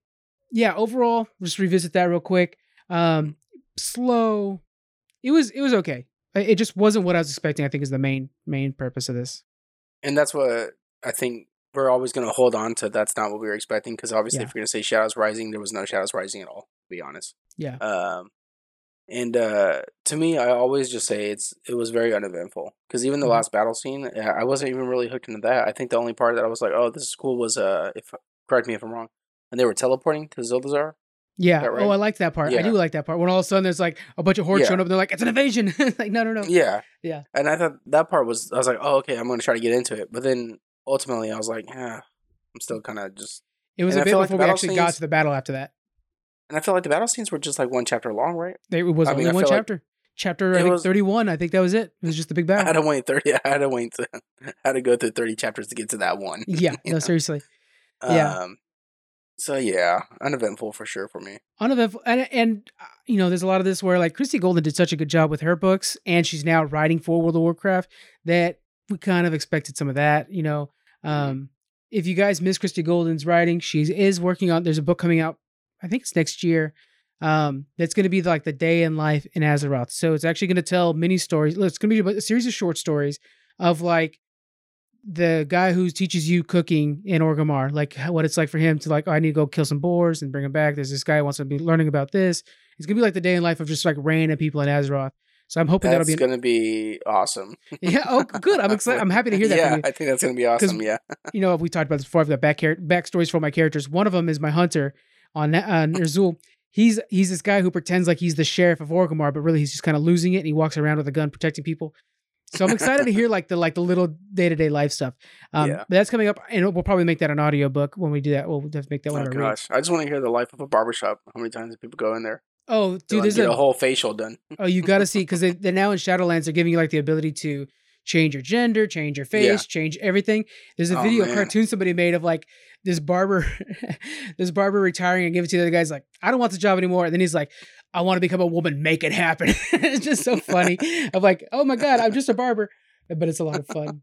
yeah. overall, just revisit that real quick. Um, slow. It was it was okay. It just wasn't what I was expecting. I think is the main main purpose of this.
and that's what I think we're always going to hold on to. That's not what we were expecting because obviously,
Yeah.
if you're going to say Shadows Rising, there was no Shadows Rising at all. To be honest.
Yeah.
Um, And uh, to me, I always just say it's it was very uneventful because even the
Mhm.
last battle scene, I wasn't even really hooked into that. I think the only part that I was like, "Oh, this is cool," was uh, if correct me if I'm wrong, and they were teleporting to Zuldazar.
Yeah.
right?
Oh, I like that part. I do like that part. When all of a sudden there's like a bunch of hordes
Yeah.
showing up and they're like, it's an invasion. like, no, no, no.
Yeah,
Yeah.
And I thought that part was, I was like, "Oh, okay, I'm going to try to get into it," but then ultimately, I was like, "Yeah, I'm still kind of just."
It was
And
a
I
bit
feel like
before we actually got to the battle after that.
And I feel like the battle scenes were just like one chapter long, right?
They, it was
I
only
mean,
one
feel like
chapter. chapter, I think,
was-
31. I think that was it. It was just the big battle.
I had to wait thirty. I had to wait. To, I had to go through thirty chapters to get to that one.
yeah. No,
know?
seriously. yeah.
Um, so yeah, uneventful for sure for me.
uneventful and, and uh, you know there's a lot of this where like christy golden did such a good job with her books and she's now writing for world of warcraft that we kind of expected some of that you know? Um if you guys miss christy golden's writing she is working on there's a book coming out i think it's next year um that's going to be like the day in life in azeroth. So it's actually going to tell mini stories it's going to be a series of short stories of like the guy who teaches you cooking in Orgrimmar, like what it's like for him to like, oh, I need to go kill some boars and bring them back. There's this guy who wants to be learning about this. It's gonna be like the day in life of just like random people in Azeroth. So I'm hoping
That's
that'll be
gonna be awesome.
yeah. Oh, good. I'm excited. I'm happy to hear that.
yeah. I think that's gonna be awesome. Yeah,
you know, we talked about this before. I've got back char- backstories for my characters. One of them is my hunter on uh, Ner'zhul. He's he's this guy who pretends like he's the sheriff of Orgrimmar, but really he's just kind of losing it, and he walks around with a gun protecting people. So I'm excited to hear like the like the little day to day life stuff. Um,
Yeah.
But that's coming up, and we'll probably make that an audio book when we do that. We'll have to make that one
oh
of our reads.
gosh, I just want to hear the life of a barbershop. How many times do people go in there?
Oh, dude,
like,
there's
get
a
a whole facial done.
Oh, you got to see because they, they're now in Shadowlands. They're giving you like the ability to change your gender, change your face,
Yeah.
change everything. There's a
Oh,
video,
man.
cartoon somebody made of like this barber, this barber retiring and give it to the other guy's like, I don't want the job anymore. And then he's like, I want to become a woman, make it happen. it's just so funny. I'm like, oh my god, I'm just a barber, but it's a lot of fun.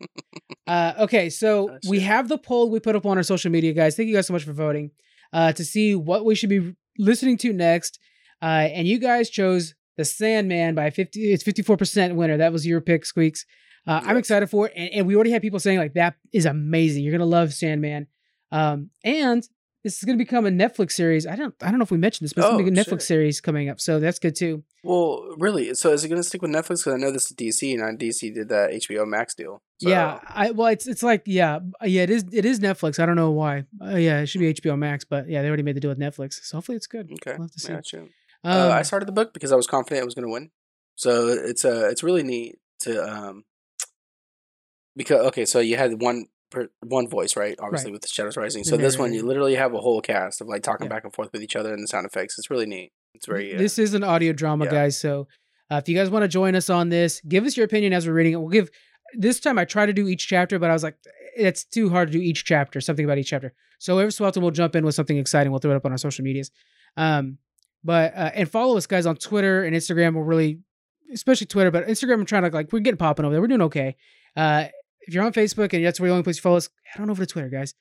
Uh, okay, so
Oh,
we have the poll we put up on our social media, guys. Thank you guys so much for voting uh, to see what we should be listening to next. Uh, and you guys chose The Sandman by 50, it's 54% winner. That was your pick, Squeaks. Uh, I'm excited for it. And, and we already had people saying, like, that is amazing. You're going to love Sandman. Um, and this is going to become a Netflix series. I don't, I don't know if we mentioned this, but it's going to
Oh,
be a Netflix
shit.
series coming up. So that's good too.
Well, really? So is it gonna stick with Netflix? Because I know this is DC, and I DC did that HBO Max deal. So,
Yeah, I well, it's it's like yeah, uh, yeah, it is it is Netflix. I don't know why. Uh, yeah, it should be HBO Max, but yeah, they already made the deal with Netflix, so hopefully it's good.
Okay.
We'll have to see.
Sure.
Um,
uh, I started the book because I was confident it was going to win. So it's uh it's really neat to um because okay, so you had one per, one voice, right? Obviously
Right.
with the Shadows Rising. So this one you literally have a whole cast of like talking
Yeah.
back and forth with each other and the sound effects. It's really neat. It's very uh,
This is an audio drama,
yeah.
guys. So uh, if you guys want to join us on this, give us your opinion as we're reading it. We'll give this time. I try to do each chapter, but I was like, it's too hard to do each chapter. Something about each chapter. So every so often we'll jump in with something exciting. We'll throw it up on our social medias. Um, but uh, and follow us, guys, on Twitter and Instagram. We're really, especially Twitter, but Instagram. I'm trying to like we're getting popping over there. We're doing okay. Uh, if you're on Facebook and that's where the only place you follow us, head on over to Twitter, guys.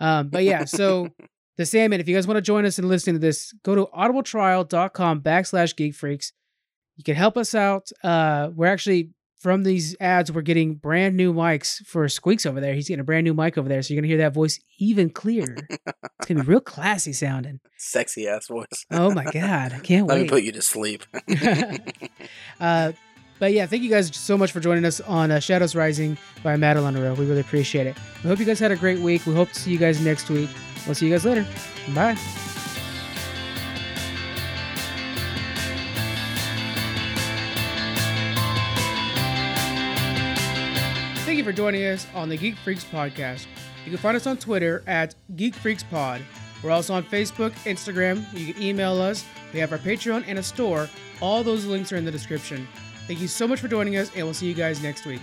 Um, but yeah, so the Sandman. If you guys want to join us in listening to this, go to audibletrial.com backslash geek freaks. You can help us out. Uh, we're actually from these ads, we're getting brand new mics for Squeaks over there. He's getting a brand new mic over there, so you're gonna hear that voice even clearer. it's gonna be real classy sounding.
sexy ass voice.
Oh my god, I can't wait.
Let me put you to sleep.
uh, but yeah, thank you guys so much for joining us on uh, Shadows Rising by Madeleine Roux. We really appreciate it. We hope you guys had a great week. We hope to see you guys next week. We'll see you guys later. Bye. Thank you for joining us on the Geek Freaks podcast. You can find us on Twitter at Geek Freaks Pod. We're also on Facebook, Instagram. You can email us. We have our Patreon and a store. All those links are in the description. Thank you so much for joining us, and we'll see you guys next week.